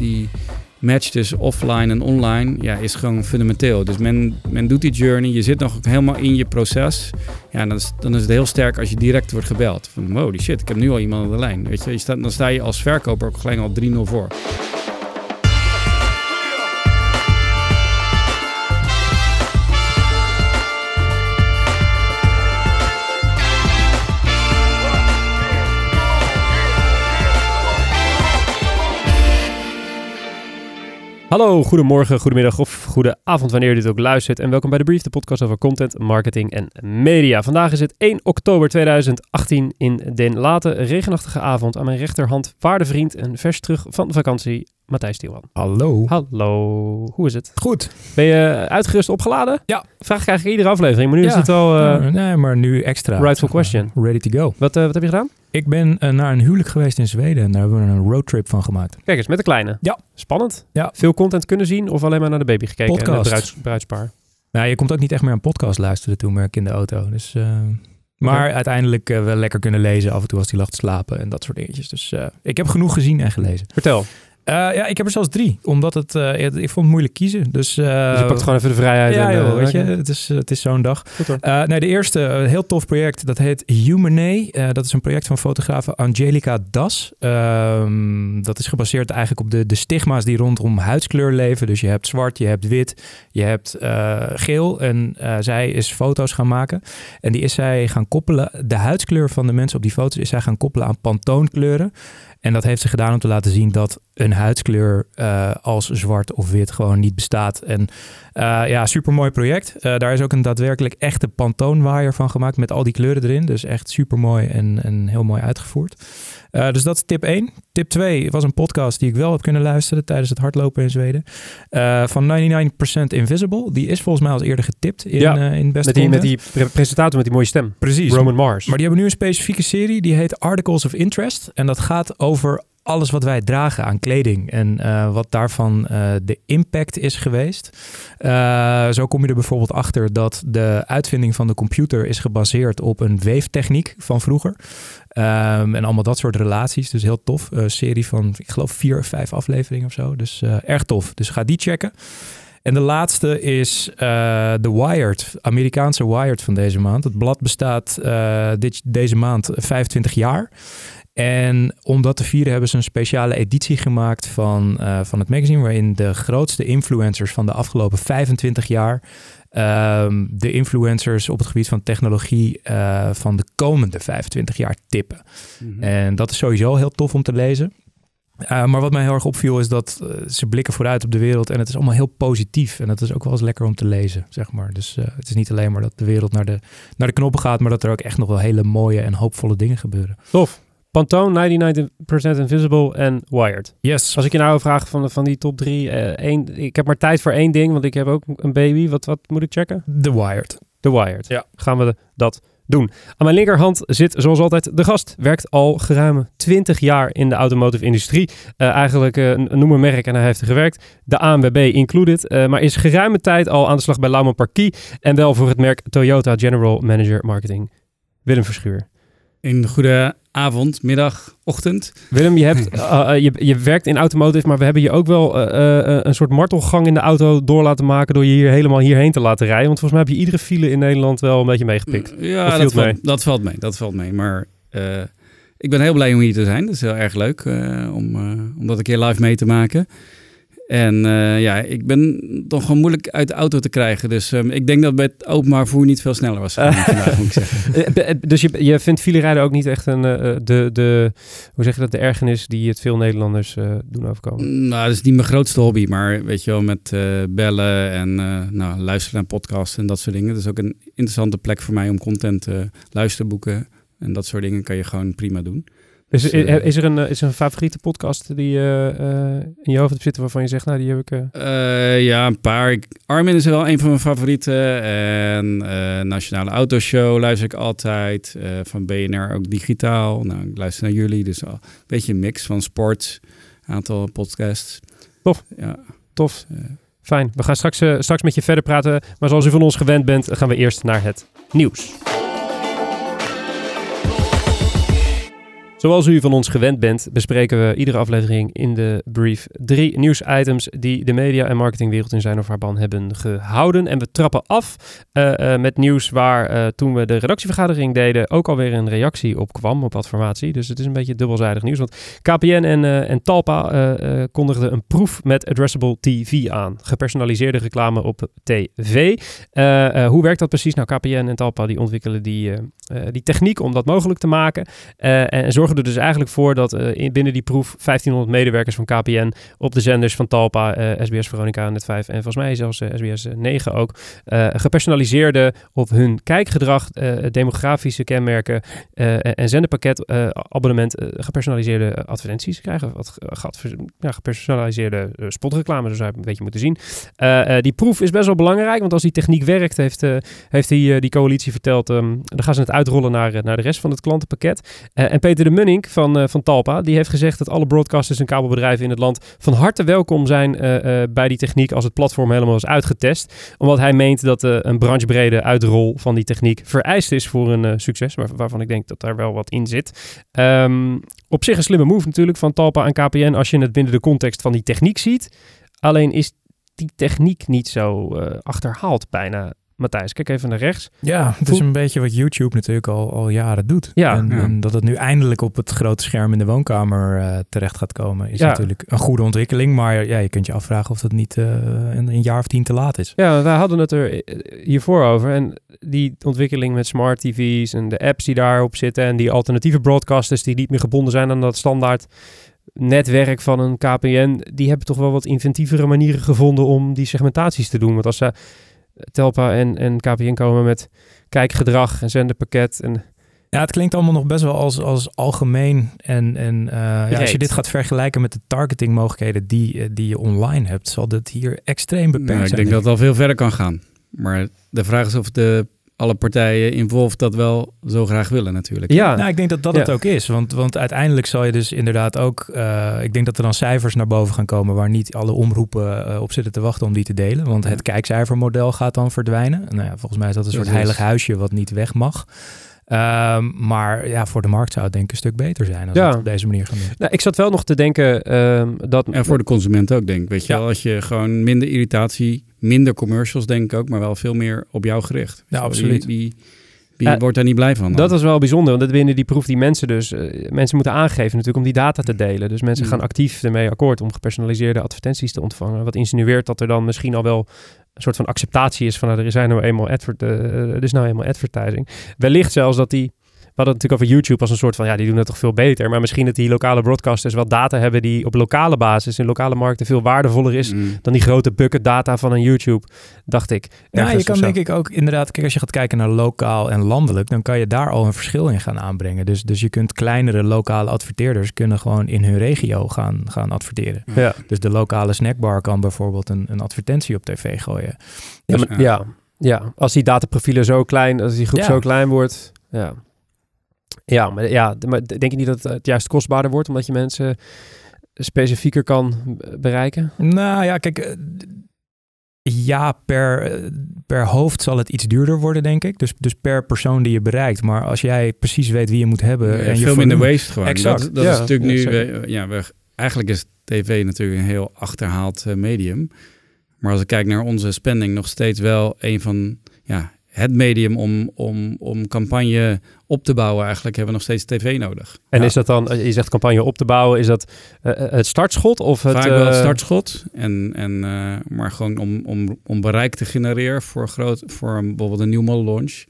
die match tussen offline en online ja, is gewoon fundamenteel. Dus men, men doet die journey, je zit nog helemaal in je proces. Ja, dan is, dan is het heel sterk als je direct wordt gebeld. Van holy shit, ik heb nu al iemand aan de lijn. Weet je, je staat, dan sta je als verkoper ook gelijk al 3-0 voor. Hallo, goedemorgen, goedemiddag of goede avond wanneer je dit ook luistert. En welkom bij de Brief, de podcast over content, marketing en media. Vandaag is het 1 oktober 2018 in den late regenachtige avond. Aan mijn rechterhand vaardevriend en vers terug van vakantie, Matthijs Tielman. Hallo. Hallo, hoe is het? Goed. Ben je uitgerust opgeladen? Ja. Vraag ik eigenlijk iedere aflevering, maar nu is het wel uh, nee, maar nu extra. rightful question. Ready to go. Wat, uh, wat heb je gedaan? Ik ben uh, naar een huwelijk geweest in Zweden en daar hebben we een roadtrip van gemaakt. Kijk eens, met de kleine. Ja. Spannend. Ja. Veel content kunnen zien of alleen maar naar de baby gekeken Podcast. en bruids, bruidspaar? Nou, je komt ook niet echt meer aan podcast luisteren toen, merk ik in de auto. Dus, uh, maar Ja. uiteindelijk uh, wel lekker kunnen lezen af en toe als hij lag te slapen en dat soort dingetjes. Dus ik heb genoeg gezien en gelezen. Vertel. Uh, ja, ik heb er zelfs drie, omdat het, uh, ik vond het moeilijk kiezen. Dus, uh, dus je pakt gewoon even de vrijheid. Ja, en, joh, weet je, het is, het is zo'n dag. Nee, de eerste, een heel tof project, dat heet Humane. Uh, dat is een project van fotografe Angelica Das. Um, dat is gebaseerd eigenlijk op de, de stigma's die rondom huidskleur leven. Dus je hebt zwart, je hebt wit, je hebt geel. En zij is foto's gaan maken. En die is zij gaan koppelen, de huidskleur van de mensen op die foto's is zij gaan koppelen aan pantoonkleuren. En dat heeft ze gedaan om te laten zien dat een huidskleur uh, als zwart of wit gewoon niet bestaat. En uh, ja, super mooi project. Uh, daar is ook een daadwerkelijk echte pantoonwaaier van gemaakt met al die kleuren erin. Dus echt super mooi en, en heel mooi uitgevoerd. Dus dat is tip 1. Tip 2 was een podcast die ik wel heb kunnen luisteren tijdens het hardlopen in Zweden. Van 99% Invisible. Die is volgens mij al eerder getipt in, ja, in Best met die, met die pre presentator met die mooie stem. Precies. Roman Mars. Maar die hebben nu een specifieke serie. Die heet Articles of Interest. En dat gaat over alles wat wij dragen aan kleding en uh, wat daarvan uh, de impact is geweest. Uh, zo kom je er bijvoorbeeld achter dat de uitvinding van de computer is gebaseerd op een weeftechniek van vroeger. Um, en allemaal dat soort relaties. Dus heel tof. Een serie van, ik geloof, vier of vijf afleveringen of zo. Dus erg tof. Dus ga die checken. En de laatste is The Wired, Amerikaanse Wired van deze maand. Het blad bestaat dit, deze maand 25 jaar. En om dat te vieren hebben ze een speciale editie gemaakt van, uh, van het magazine... waarin de grootste influencers van de afgelopen 25 jaar... Um, de influencers op het gebied van technologie uh, van de komende 25 jaar tippen. Mm -hmm. En dat is sowieso heel tof om te lezen. Uh, maar wat mij heel erg opviel is dat uh, ze blikken vooruit op de wereld en het is allemaal heel positief. En dat is ook wel eens lekker om te lezen, zeg maar. Dus het is niet alleen maar dat de wereld naar de, naar de knoppen gaat, maar dat er ook echt nog wel hele mooie en hoopvolle dingen gebeuren. Tof. Pantone, 99% Invisible en Wired. Yes. Als ik je nou vraag van, van die top drie, uh, één, ik heb maar tijd voor één ding, want ik heb ook een baby. Wat, wat moet ik checken? The Wired. The Wired. Ja. Gaan we dat doen. Aan mijn linkerhand zit zoals altijd de gast. Werkt al geruime 20 jaar in de automotive industrie. Uh, eigenlijk uh, noem een merk en hij heeft er gewerkt. De ANWB included. Uh, maar is geruime tijd al aan de slag bij Lauman Parkie. En wel voor het merk Toyota General Manager Marketing. Willem Verschuur. Een goede avond, middag, ochtend. Willem, je, hebt, uh, je, je werkt in automotive, maar we hebben je ook wel uh, uh, een soort martelgang in de auto door laten maken door je hier helemaal hierheen te laten rijden. Want volgens mij heb je iedere file in Nederland wel een beetje meegepikt. Ja, dat valt, mee? dat valt mee. Dat valt mee. Maar ik ben heel blij om hier te zijn. Dat is heel erg leuk om, om dat een keer live mee te maken. En uh, ja, ik ben toch gewoon moeilijk uit de auto te krijgen. Dus um, ik denk dat bij het openbaar voer niet veel sneller was. vandaag, moet ik zeggen. dus je, je vindt filerijden ook niet echt een, uh, de, de, hoe zeg je dat, de ergernis die het veel Nederlanders doen overkomen? Nou, dat is niet mijn grootste hobby. Maar weet je wel, met bellen en nou, luisteren naar podcasts en dat soort dingen. Dat is ook een interessante plek voor mij om content te luisterboeken. En dat soort dingen kan je gewoon prima doen. Is, is, is, er een, is er een favoriete podcast die uh, in je hoofd hebt zitten waarvan je zegt, nou die heb ik... Uh... Uh, ja, een paar. Armin is wel een van mijn favorieten. En Nationale Autoshow luister ik altijd. van BNR ook digitaal. Nou, ik luister naar jullie. Dus al een beetje een mix van sport, aantal podcasts. Tof. Ja. Tof. Fijn. We gaan straks, straks met je verder praten. Maar zoals u van ons gewend bent, gaan we eerst naar het nieuws. Zoals u van ons gewend bent, bespreken we iedere aflevering in de brief drie nieuwsitems die de media- en marketingwereld in zijn of haar ban hebben gehouden. En we trappen af uh, uh, met nieuws waar uh, toen we de redactievergadering deden ook alweer een reactie op kwam op adformatie. Dus het is een beetje dubbelzijdig nieuws. Want KPN en, en Talpa kondigden een proef met Addressable TV aan. Gepersonaliseerde reclame op tv. hoe werkt dat precies? Nou, KPN en Talpa die ontwikkelen die, die techniek om dat mogelijk te maken. en zorgen er dus eigenlijk voor dat uh, binnen die proef 1500 medewerkers van KPN op de zenders van Talpa, SBS Veronica, Net5 en volgens mij zelfs SBS 9 ook, gepersonaliseerde op hun kijkgedrag, demografische kenmerken en zenderpakket abonnement gepersonaliseerde advertenties krijgen. Wat ja, gepersonaliseerde spotreclame, zo zou je een beetje moeten zien. die proef is best wel belangrijk, want als die techniek werkt, heeft, heeft die, die coalitie verteld, um, dan gaan ze het uitrollen naar, naar de rest van het klantenpakket. en Peter de Van, uh, van Talpa, die heeft gezegd dat alle broadcasters en kabelbedrijven in het land van harte welkom zijn uh, uh, bij die techniek als het platform helemaal is uitgetest. Omdat hij meent dat een branchebrede uitrol van die techniek vereist is voor een succes, waar, waarvan ik denk dat daar wel wat in zit. Um, op zich een slimme move natuurlijk van Talpa en KPN als je het binnen de context van die techniek ziet. Alleen is die techniek niet zo achterhaald bijna Matthijs, kijk even naar rechts. Ja, het is een beetje wat YouTube natuurlijk al, al jaren doet. Ja, en, ja. en, dat het nu eindelijk op het grote scherm in de woonkamer uh, terecht gaat komen, is ja. natuurlijk een goede ontwikkeling. Maar ja, je kunt je afvragen of dat niet uh, een, een, jaar of tien te laat is. Ja, wij hadden het er eh, hiervoor over. En die ontwikkeling met smart TV's en de apps die daarop zitten en die alternatieve broadcasters die niet meer gebonden zijn aan dat standaard netwerk van een KPN, die hebben toch wel wat inventievere manieren gevonden om die segmentaties te doen. Want als ze Telpa en, en KPN komen met kijkgedrag en zenderpakket. En... Ja, het klinkt allemaal nog best wel als, als algemeen. En, en uh, ja, als je dit gaat vergelijken met de targetingmogelijkheden die, die je online hebt, zal dit hier extreem beperkt nou, ik zijn. Ik denk dat het al veel verder kan gaan. Maar de vraag is of de alle partijen involved dat wel zo graag willen natuurlijk. Ja, nou, ik denk dat dat ja. het ook is. Want, want uiteindelijk zal je dus inderdaad ook... Uh, ik denk dat er dan cijfers naar boven gaan komen... waar niet alle omroepen uh, op zitten te wachten om die te delen. Want het kijkcijfermodel gaat dan verdwijnen. Nou ja, volgens mij is dat een soort heilig huisje wat niet weg mag. Um, maar ja, voor de markt zou het denk ik een stuk beter zijn als ja. het op deze manier gaan doen. Nou, ik zat wel nog te denken um, dat... En voor de consument ook denk ik. Weet je Ja. wel, als je gewoon minder irritatie, minder commercials denk ik ook, maar wel veel meer op jou gericht. Ja, absoluut. Wie Eh, wordt daar niet blij van? dan? Dat was wel bijzonder, want dat binnen die proef die mensen dus... eh, mensen moeten aangeven natuurlijk om die data te delen. Dus mensen Mm. gaan actief ermee akkoord om gepersonaliseerde advertenties te ontvangen. Wat insinueert dat er dan misschien al wel een soort van acceptatie is van... Nou, er zijn nou eenmaal advert, eh, er is nou eenmaal advertising. Wellicht zelfs dat die... We hadden het natuurlijk over YouTube als een soort van... Ja, die doen het toch veel beter. Maar misschien dat die lokale broadcasters wel data hebben... die op lokale basis in lokale markten veel waardevoller is... Mm. dan die grote bucket data van een YouTube, dacht ik. Ja, je kan denk ik ook inderdaad, kijk, als je gaat kijken naar lokaal en landelijk, dan kan je daar al een verschil in gaan aanbrengen. Dus, dus je kunt kleinere lokale adverteerders kunnen gewoon in hun regio gaan, gaan adverteren. Ja, Dus de lokale snackbar kan bijvoorbeeld een, een advertentie op tv gooien. ja, Dus, maar, ja. ja, als die dataprofielen zo klein, als die groep Ja. zo klein wordt. Ja, ja, maar, ja, maar denk je niet dat het juist kostbaarder wordt... omdat je mensen specifieker kan bereiken? Nou ja, kijk, eh, ja, per, eh, per hoofd zal het iets duurder worden, denk ik. Dus, dus per persoon die je bereikt. Maar als jij precies weet wie je moet hebben... Ja, en je veel minder waste gewoon. Exact. Dat, dat Ja, is natuurlijk nu... we- ja, we, eigenlijk is tv natuurlijk een heel achterhaald eh, medium. Maar als ik kijk naar onze spending, nog steeds wel een van... Ja, het medium om, om, om campagne op te bouwen. Eigenlijk hebben we nog steeds tv nodig. En Ja. is dat dan, je zegt campagne op te bouwen... is dat eh, eh, het startschot of het... Vaak wel het eh, startschot. En, en, maar gewoon om, om, om bereik te genereren voor, groot, voor een, bijvoorbeeld een nieuw model launch.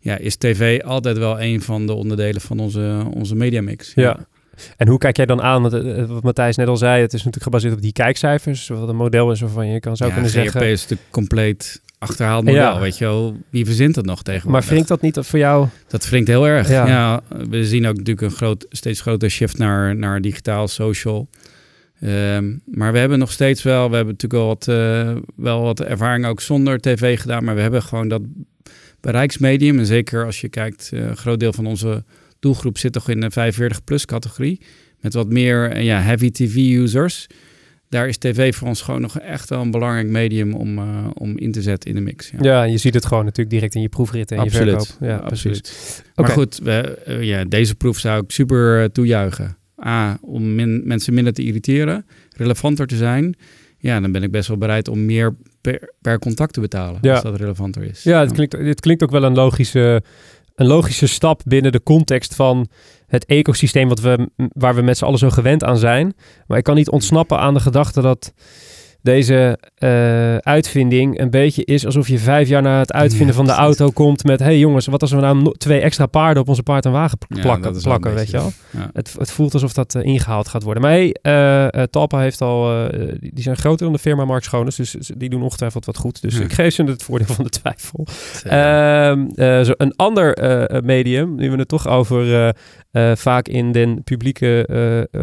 Ja, is tv altijd wel een van de onderdelen van onze, onze mediamix. Ja. En hoe kijk jij dan aan, want, eh, wat Matthijs net al zei, het is natuurlijk gebaseerd op die kijkcijfers, wat een model is waarvan je kan zou ja, kunnen GRP zeggen. is natuurlijk compleet achterhaald model, Ja. weet je wel. Wie verzint dat nog tegenwoordig? Maar wringt dat niet voor jou? Dat wringt heel erg. Ja. Ja. we zien ook natuurlijk een groot, steeds grotere shift naar, naar digitaal, social. Ehm, maar we hebben nog steeds wel, we hebben natuurlijk wel wat, eh, wel wat ervaring ook zonder tv gedaan, maar we hebben gewoon dat bereiksmedium. En zeker als je kijkt, eh, een groot deel van onze doelgroep zit toch in de 45-plus categorie. Met wat meer eh, ja, heavy TV-users. daar is tv voor ons gewoon nog echt wel een belangrijk medium om, uh, om in te zetten in de mix. Ja. ja, je ziet het gewoon natuurlijk direct in je proefrit en absoluut. je verkoop. Ja, absoluut. Maar goed, we, uh, ja, deze proef zou ik super uh, toejuichen. A, om min, mensen minder te irriteren, relevanter te zijn. Ja, dan ben ik best wel bereid om meer per, per contact te betalen, ja. als dat relevanter is. Ja, het klinkt, het klinkt ook wel een logische, een logische stap binnen de context van het ecosysteem wat we, waar we met z'n allen zo gewend aan zijn. Maar ik kan niet ontsnappen aan de gedachte dat deze uh, uitvinding een beetje is alsof je vijf jaar na het uitvinden van de auto komt met... hey jongens, wat als we nou twee extra paarden op onze paard en wagen plakken, ja, plakken weet je wel? Ja. Het, het, voelt alsof dat uh, ingehaald gaat worden. Maar hey, uh, Talpa heeft al... die zijn groter dan de firma Mark Schoones, dus die doen ongetwijfeld wat goed. Dus ik geef ze het voordeel van de twijfel. Ehm, zo een ander medium, nu we het toch over vaak in den publieke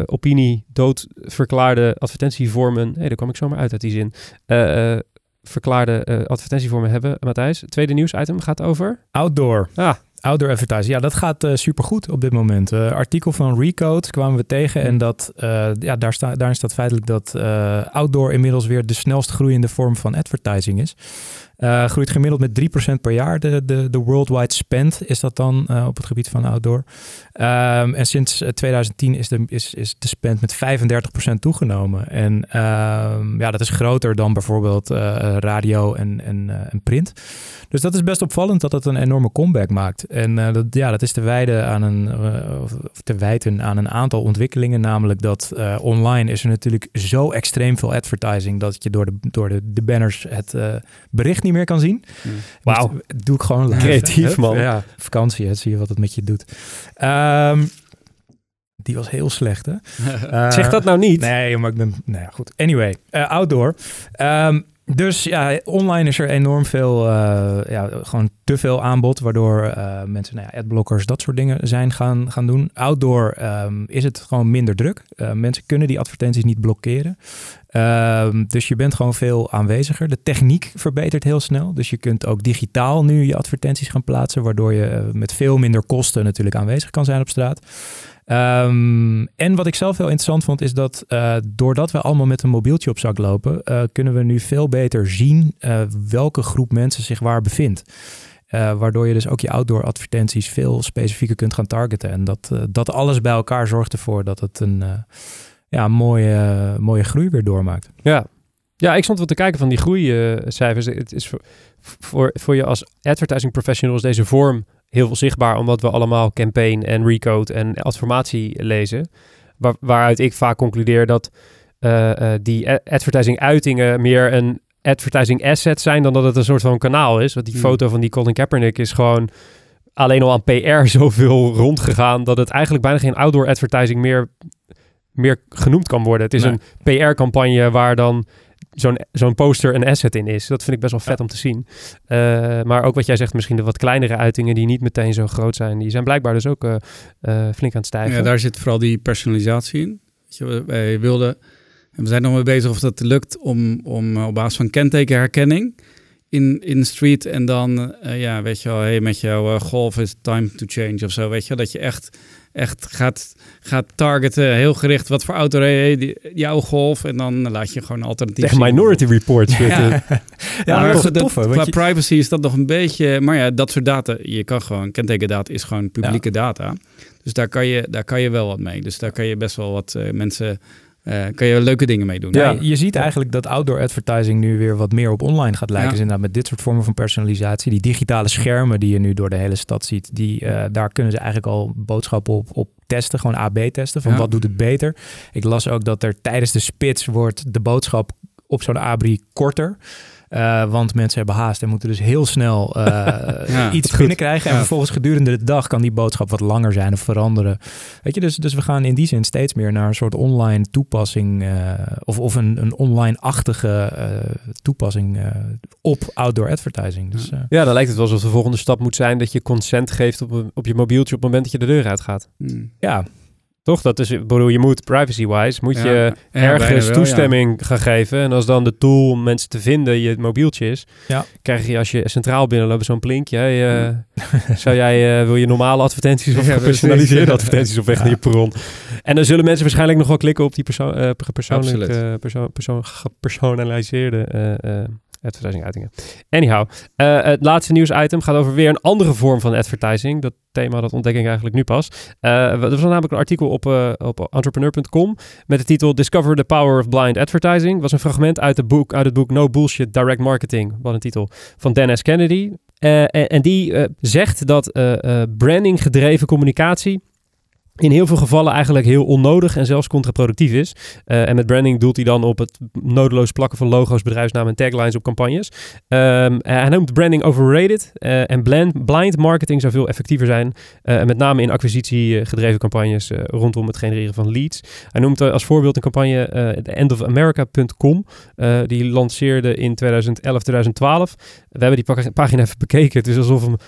opinie doodverklaarde advertentievormen... hey, daar kwam ik zomaar uit uit die zin uh, verklaarde uh, advertentievormen hebben. Matthijs, tweede nieuwsitem gaat over? Outdoor. Ah. Outdoor advertising, ja, dat gaat uh, supergoed op dit moment. Uh, artikel van Recode kwamen we tegen en dat, ja, daar sta, daarin staat feitelijk dat outdoor inmiddels weer de snelst groeiende vorm van advertising is. Uh, groeit gemiddeld met 3% per jaar. De, de, de worldwide spend is dat dan uh, op het gebied van outdoor. Um, en sinds 2010 is de, is, is de spend met 35% toegenomen. En um, ja, dat is groter dan bijvoorbeeld radio en, en, en print. Dus dat is best opvallend dat het een enorme comeback maakt. En dat, ja, dat is te wijden aan een, te wijten aan een aantal ontwikkelingen. Namelijk dat online is er natuurlijk zo extreem veel advertising dat je door de, door de, de banners het bericht niet meer kan zien. Mm. Wauw. doe ik gewoon. Creatief, man. Ja, vakantie, hè, zie je wat het met je doet. Um, die was heel slecht, hè? uh, zeg dat nou niet. Nee, maar ik ben... Nou ja, goed. Anyway, uh, outdoor. Um, dus ja, online is er enorm veel, uh, ja, gewoon te veel aanbod, waardoor uh, mensen, nou ja, adblockers, dat soort dingen zijn gaan, gaan doen. Outdoor um, is het gewoon minder druk. Uh, mensen kunnen die advertenties niet blokkeren. Um, dus je bent gewoon veel aanweziger. De techniek verbetert heel snel. Dus je kunt ook digitaal nu je advertenties gaan plaatsen, waardoor je met veel minder kosten natuurlijk aanwezig kan zijn op straat. Um, en wat ik zelf heel interessant vond, is dat uh, doordat we allemaal met een mobieltje op zak lopen, uh, kunnen we nu veel beter zien uh, welke groep mensen zich waar bevindt. waardoor je dus ook je outdoor advertenties veel specifieker kunt gaan targeten. En dat, dat alles bij elkaar zorgt ervoor dat het een ja, mooie, mooie groei weer doormaakt. Ja, ja, ik stond wel te kijken van die groeicijfers. Het is voor, voor, voor je als advertising professionals deze vorm heel veel zichtbaar, omdat we allemaal campaign en recode en adformatie lezen. Waar, waaruit ik vaak concludeer dat uh, die advertising uitingen meer een advertising asset zijn dan dat het een soort van kanaal is. Want die hmm. foto van die Colin Kaepernick is gewoon alleen al aan PR zoveel rondgegaan dat het eigenlijk bijna geen outdoor advertising meer, meer genoemd kan worden. Het is een PR-campagne waar dan zo'n zo'n poster een asset in is. Dat vind ik best wel vet om te zien. Uh, maar ook wat jij zegt, misschien de wat kleinere uitingen die niet meteen zo groot zijn, die zijn blijkbaar dus ook uh, uh, flink aan het stijgen. Ja, daar zit vooral die personalisatie in. Weet je, wij wilden, en we zijn nog mee bezig of dat lukt om, om op basis van kentekenherkenning in, in de street en dan, ja, weet je wel, hey, met jouw golf is time to change of zo, weet je, dat je echt echt gaat, gaat targeten, heel gericht wat voor auto reed jouw golf en dan laat je gewoon alternatief Echt Minority Report ja, ja. Maar dat, tof, qua privacy is dat nog een beetje, maar ja, dat soort data, je kan gewoon, kentekendata is gewoon publieke data. Dus daar kan, je, daar kan je wel wat mee. Dus daar kan je best wel wat uh, mensen uh, kan je leuke dingen mee doen. Ja, je ziet eigenlijk dat outdoor advertising nu weer wat meer op online gaat lijken. Ja. Dus inderdaad met dit soort vormen van personalisatie. Die digitale schermen die je nu door de hele stad ziet, die, uh, daar kunnen ze eigenlijk al boodschappen op, op testen. Gewoon AB testen van ja. wat doet het beter. Ik las ook dat er tijdens de spits wordt de boodschap op zo'n abri korter. Uh, want mensen hebben haast en moeten dus heel snel uh, ja, iets binnenkrijgen. En vervolgens gedurende de dag kan die boodschap wat langer zijn of veranderen. Weet je, dus, dus we gaan in die zin steeds meer naar een soort online toepassing. Uh, of, of een, een online-achtige toepassing op outdoor advertising. Dus, ja, dan lijkt het wel alsof de volgende stap moet zijn dat je consent geeft op, op je mobieltje op het moment dat je de deur uitgaat. Mm. Ja, Toch? Dat is, bedoel, je moet privacy-wise, moet Ja, je ergens wel, toestemming gaan geven. En als dan de tool om mensen te vinden je mobieltje is, Ja. krijg je als je centraal binnenloopt zo'n blinkje. hey, eh, zou jij, eh, wil je normale advertenties of Ja, gepersonaliseerde advertenties op weg naar je perron? En dan zullen mensen waarschijnlijk nog wel klikken op die persoon, eh, persoonlijk, Absoluut. eh, persoon, persoon, gepersonaliseerde advertising uitingen. Anyhow, het laatste nieuwsitem gaat over weer een andere vorm van advertising. Dat thema, dat ontdek ik eigenlijk nu pas. Eh, er was namelijk een artikel op, eh, op entrepreneur.com met de titel Discover the Power of Blind Advertising. Was een fragment uit, de boek, uit het boek No Bullshit Direct Marketing, wat een titel, van Dennis Kennedy. Eh, en, en die zegt dat branding gedreven communicatie in heel veel gevallen eigenlijk heel onnodig en zelfs contraproductief is. Eh, en met branding doelt hij dan op het nodeloos plakken van logo's, bedrijfsnamen en taglines op campagnes. Ehm, eh, hij noemt branding overrated eh, en blind, blind marketing zou veel effectiever zijn. en met name in acquisitie gedreven campagnes rondom het genereren van leads. Hij noemt als voorbeeld een campagne de endofamerica.com. Die lanceerde in 2011, 2012. We hebben die pa- pagina even bekeken. Het is alsof een,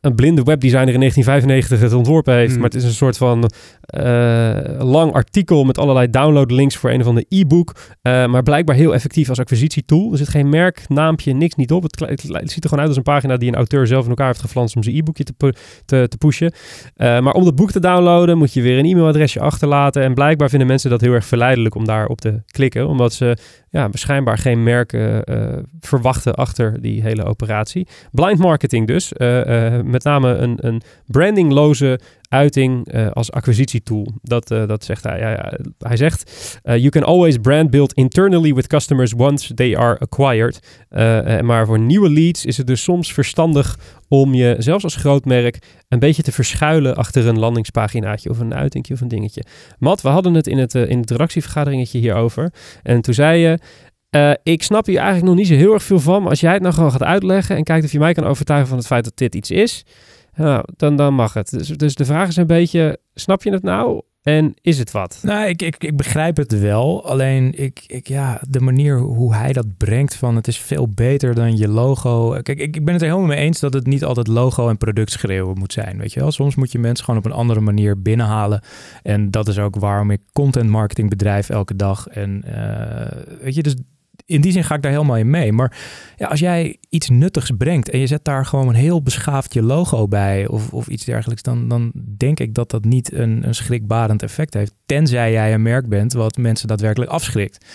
een blinde webdesigner in 1995 het ontworpen heeft. Hmm. Maar het is een soort van eh, lang artikel met allerlei downloadlinks voor een of ander e-book. Eh, maar blijkbaar heel effectief als acquisitietool. Er zit geen merk, naampje, niks niet op. Het, ziet er gewoon uit als een pagina die een auteur zelf in elkaar heeft geflanst om zijn e-boekje te, te, te pushen. Eh, maar om dat boek te downloaden moet je weer een e-mailadresje achterlaten. En blijkbaar vinden mensen dat heel erg verleidelijk om daarop te klikken. Omdat ze ja, schijnbaar geen merken eh, verwachten achter die hele operatie. Blind marketing dus. Eh, eh, met name een, een brandingloze uiting als acquisitietool. Dat, dat zegt hij. Ja, hij zegt, you can always brand build internally with customers once they are acquired. Maar voor nieuwe leads is het dus soms verstandig om je, zelfs als groot merk, een beetje te verschuilen achter een landingspaginaatje of een uitingje of een dingetje. Matt, we hadden het in het, eh, in hierover. En toen zei je, eh, ik snap hier eigenlijk nog niet zo heel erg veel van, maar als jij het nou gewoon gaat uitleggen en kijkt of je mij kan overtuigen van het feit dat dit iets is, nou, dan, dan mag het. Dus, dus de vraag is een beetje, snap je het nou en is het wat? Nou, ik, ik, ik begrijp het wel. Alleen, ik, ik, ja, de manier hoe hij dat brengt van het is veel beter dan je logo. Kijk, ik, ik ben het er helemaal mee eens dat het niet altijd logo en product schreeuwen moet zijn. Weet je wel, soms moet je mensen gewoon op een andere manier binnenhalen. En dat is ook waarom ik content marketing bedrijf elke dag. En eh, weet je, dus in die zin ga ik daar helemaal in mee. Maar ja, als jij iets nuttigs brengt en je zet daar gewoon een heel beschaafd je logo bij of, of iets dergelijks, dan, dan denk ik dat dat niet een, een schrikbarend effect heeft. Tenzij jij een merk bent wat mensen daadwerkelijk afschrikt.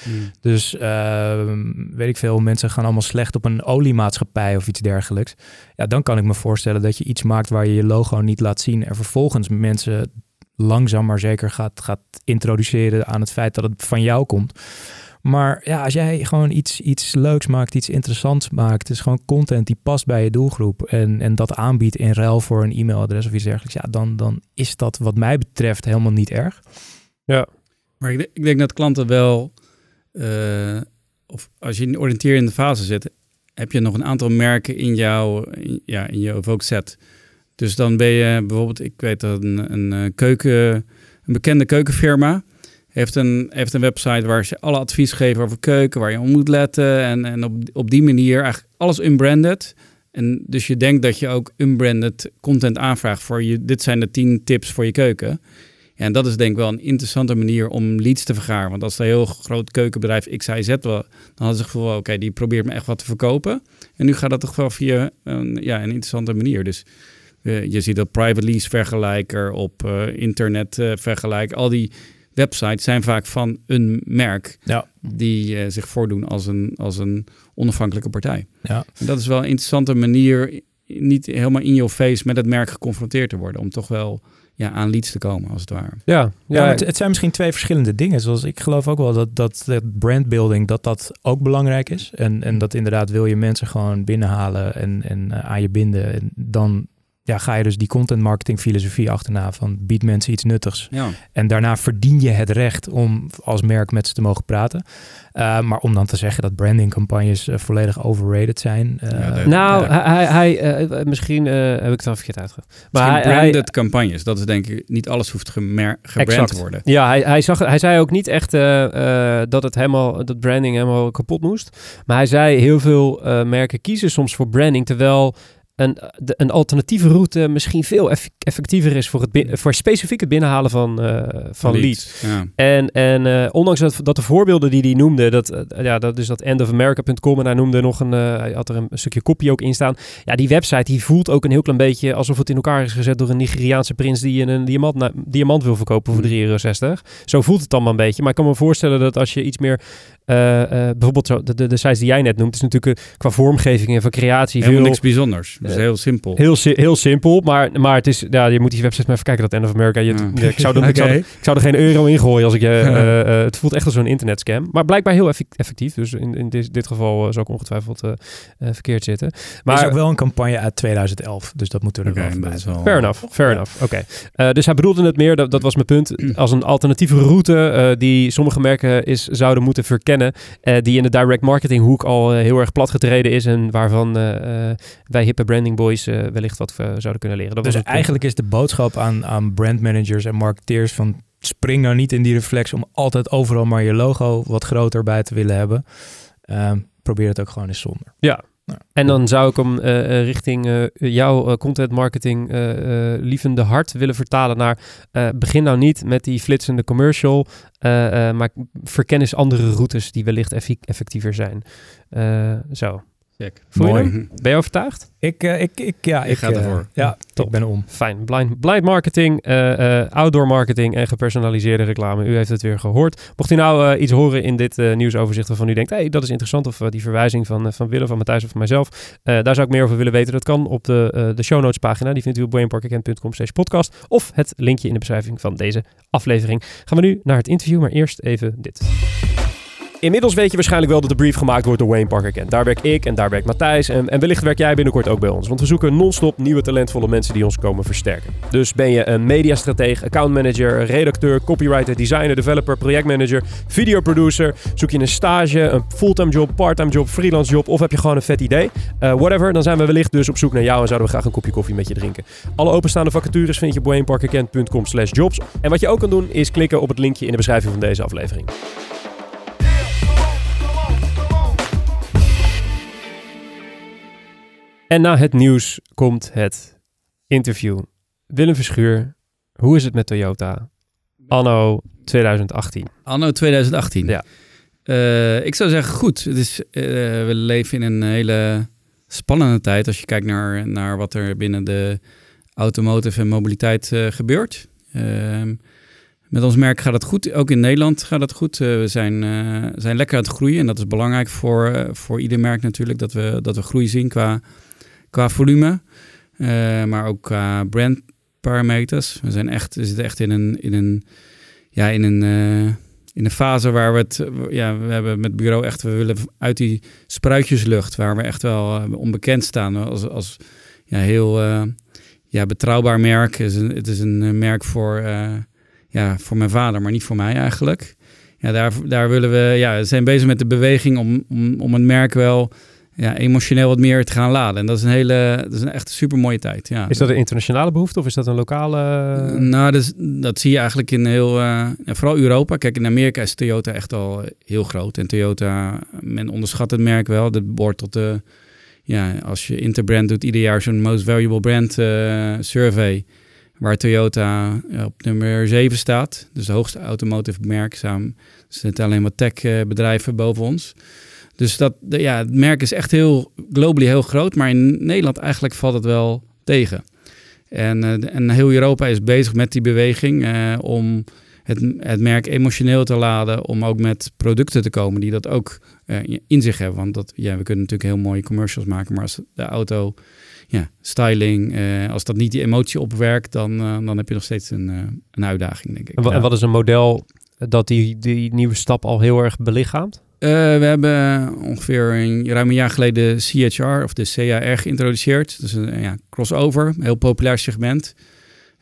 Dus ehm, weet ik veel, mensen gaan allemaal slecht op een oliemaatschappij of iets dergelijks. Ja, dan kan ik me voorstellen dat je iets maakt waar je je logo niet laat zien en vervolgens mensen langzaam maar zeker gaat, gaat introduceren aan het feit dat het van jou komt. Maar ja, als jij gewoon iets, iets leuks maakt, iets interessants maakt, dus gewoon content die past bij je doelgroep en, en dat aanbiedt in ruil voor een e-mailadres of iets dergelijks, ja, dan, dan is dat wat mij betreft helemaal niet erg. Maar ik, ik denk dat klanten wel, eh, of als je in de oriënterende fase zit, heb je nog een aantal merken in jouw, in, ja, in je Evoke set. Dus dan ben je bijvoorbeeld, ik weet dat een, een eh, keuken, een bekende keukenfirma heeft een, heeft een website waar ze alle advies geven over keuken, waar je op moet letten en, en op, op die manier eigenlijk alles unbranded. En dus je denkt dat je ook unbranded content aanvraagt voor je, dit zijn de 10 tips voor je keuken. En dat is denk ik wel een interessante manier om leads te vergaren. Want als een heel groot keukenbedrijf X, Z wel, dan hadden ze het gevoel, oké, die probeert me echt wat te verkopen. En nu gaat dat toch wel via een, ja, een interessante manier. Dus eh, je ziet dat private lease vergelijker op eh, internet eh, vergelijker. Al die websites zijn vaak van een merk Ja. die eh, zich voordoen als een, als een onafhankelijke partij. Ja. En dat is wel een interessante manier, niet helemaal in your face met het merk geconfronteerd te worden. Om toch wel ja, aan leads te komen, als het ware. Ja, Ja, ja, maar het, het zijn misschien twee verschillende dingen. Zoals ik geloof ook wel dat, dat, dat brandbuilding dat dat ook belangrijk is. En, en dat inderdaad wil je mensen gewoon binnenhalen en, en eh, aan je binden. En dan ja, ga je dus die content marketing filosofie achterna van bied mensen iets nuttigs. Ja. En daarna verdien je het recht om als merk met ze te mogen praten. Uh, maar om dan te zeggen dat brandingcampagnes uh, volledig overrated zijn. Uh, Ja, dat- nou, Ja. hij, hij, hij, misschien uh, heb ik het dan verkeerd uitgelegd. Maar hij, branded hij, campagnes, dat is denk ik, niet alles hoeft gemer- gebrand Exact. te worden. Ja, hij, hij, zag, hij zei ook niet echt uh, dat het helemaal, dat branding helemaal kapot moest. Maar hij zei heel veel uh, merken kiezen soms voor branding, terwijl een, de, een alternatieve route misschien veel eff- effectiever is voor, het bin- voor specifiek het binnenhalen van, eh, van leads. Ja. En, en eh, ondanks dat, dat de voorbeelden die hij noemde, dat, eh, ja, dat is dat endofamerica.com en hij noemde nog een, eh, hij had er een, stukje kopie ook in staan. Ja, die website die voelt ook een heel klein beetje alsof het in elkaar is gezet door een Nigeriaanse prins die een, een diamant, na- diamant wil verkopen voor Mm. 3,60 euro. Zo voelt het allemaal een beetje. Maar ik kan me voorstellen dat als je iets meer, eh, eh, bijvoorbeeld zo, de, de, de sites die jij net noemt, is natuurlijk eh, qua vormgeving en van creatie Helemaal veel, niks bijzonders. Eh, heel simpel. Heel, heel simpel, maar, maar het is, ja, je moet die website maar even kijken, dat End of America. Je, Ja. ik, zou er, ik, zou, er- ik zou er geen euro in gooien als ik je... eh, eh, het voelt echt als zo'n internetscam. Maar blijkbaar heel effect- effectief. Dus in, in dit, dit geval zou ik ongetwijfeld verkeerd zitten. Maar is ook wel een campagne uit 2011, dus dat moeten we er Oké, wel bij wel... fair enough, fair enough. Oké. Eh, dus hij bedoelde het meer, dat, dat was mijn punt, als een alternatieve route eh, die sommige merken is, zouden moeten verkennen. Eh, die in de direct marketing hoek al eh, heel erg platgetreden is. En waarvan eh, wij hippe branding boys wellicht wat zouden kunnen leren. Dat Dus eigenlijk is de boodschap aan, aan brandmanagers en marketeers van spring nou niet in die reflex om altijd overal maar je logo wat groter bij te willen hebben. Ehm, probeer het ook gewoon eens zonder. Ja. En dan zou ik hem eh, eh, richting eh, jouw content marketing eh, lievende hart willen vertalen naar begin nou niet met die flitsende commercial, maar verken eens andere routes die wellicht effectiever zijn. Zo. Check. Voel je Mooi. hem? Ben je overtuigd? Ik, eh, ik, ik, ja, Ik ik ga eh, ervoor. Ja, Top. ik ben om. Fijn. Blind, blind marketing, eh, eh, outdoor marketing en gepersonaliseerde reclame. U heeft het weer gehoord. Mocht u nou eh, iets horen in dit eh, nieuwsoverzicht waarvan u denkt, hey, dat is interessant, of die verwijzing van, eh, van Willem, van Matthijs of van mijzelf, eh, daar zou ik meer over willen weten. Dat kan op de, eh, de show notes pagina. Die vindt u op brainparkagent.com slash podcast. Of het linkje in de beschrijving van deze aflevering. Gaan we nu naar het interview, maar eerst even dit. Inmiddels weet je waarschijnlijk wel dat de brief gemaakt wordt door Wayne Parker Kent. Daar werk ik en daar werkt Matthijs. En, en wellicht werk jij binnenkort ook bij ons. Want we zoeken non-stop nieuwe talentvolle mensen die ons komen versterken. Dus ben je een mediastrateeg, accountmanager, redacteur, copywriter, designer, developer, projectmanager, videoproducer. Zoek je een stage, een fulltime job, parttime job, freelance job of heb je gewoon een vet idee? Eh, whatever, dan zijn we wellicht dus op zoek naar jou en zouden we graag een kopje koffie met je drinken. Alle openstaande vacatures vind je op wayneparkerkent.com slash jobs. En wat je ook kan doen is klikken op het linkje in de beschrijving van deze aflevering. En na het nieuws komt het interview. Willem Verschuur, hoe is het met Toyota? Anno 2018. Anno 2018. Ja. Eh, ik zou zeggen goed. Het is, eh, we leven in een hele spannende tijd als je kijkt naar, naar wat er binnen de automotive en mobiliteit eh, gebeurt. Ehm, met ons merk gaat het goed. Ook in Nederland gaat het goed. We zijn, zijn lekker aan het groeien. En dat is belangrijk voor, voor ieder merk natuurlijk. Dat we, dat we groei zien qua, qua volume. Eh, maar ook qua brandparameters. We, zijn echt, we zitten echt in een, in een, ja, in een, eh, in een fase waar we het... Ja, we hebben met het bureau echt... We willen uit die spruitjeslucht... waar we echt wel eh, onbekend staan... als, als ja, heel ja, betrouwbaar merk. Het is een, het is een merk voor, ja, voor mijn vader, maar niet voor mij eigenlijk. Ja, daar, daar willen we... Ja, we zijn bezig met de beweging om, om, om het merk wel... Ja, emotioneel wat meer te gaan laden. En dat is een hele, dat is een echt super mooie tijd. Ja. Is dat een internationale behoefte of is dat een lokale... Uh, nou, dus, dat zie je eigenlijk in heel, uh, vooral Europa. Kijk, in Amerika is Toyota echt al heel groot. En Toyota, men onderschat het merk wel. Dat behoort tot de, ja, als je Interbrand doet, ieder jaar zo'n Most Valuable Brand uh, survey. Waar Toyota op nummer 7 staat. Dus de hoogste automotive merk. Samen, er zitten alleen wat tech bedrijven boven ons. Dus dat, ja, het merk is echt heel globally heel groot. Maar in Nederland eigenlijk valt het wel tegen. En, uh, en heel Europa is bezig met die beweging uh, om het, het, merk emotioneel te laden, om ook met producten te komen die dat ook uh, in zich hebben. Want dat, ja, we kunnen natuurlijk heel mooie commercials maken, maar als de auto, ja, styling, als dat niet die emotie opwerkt, dan, dan heb je nog steeds een, een uitdaging, denk ik. En, en wat is een model dat die, die nieuwe stap al heel erg belichaamt? Uh, we hebben ongeveer een, ruim een jaar geleden CHR of de CAR geïntroduceerd. Dus een ja, crossover, een heel populair segment.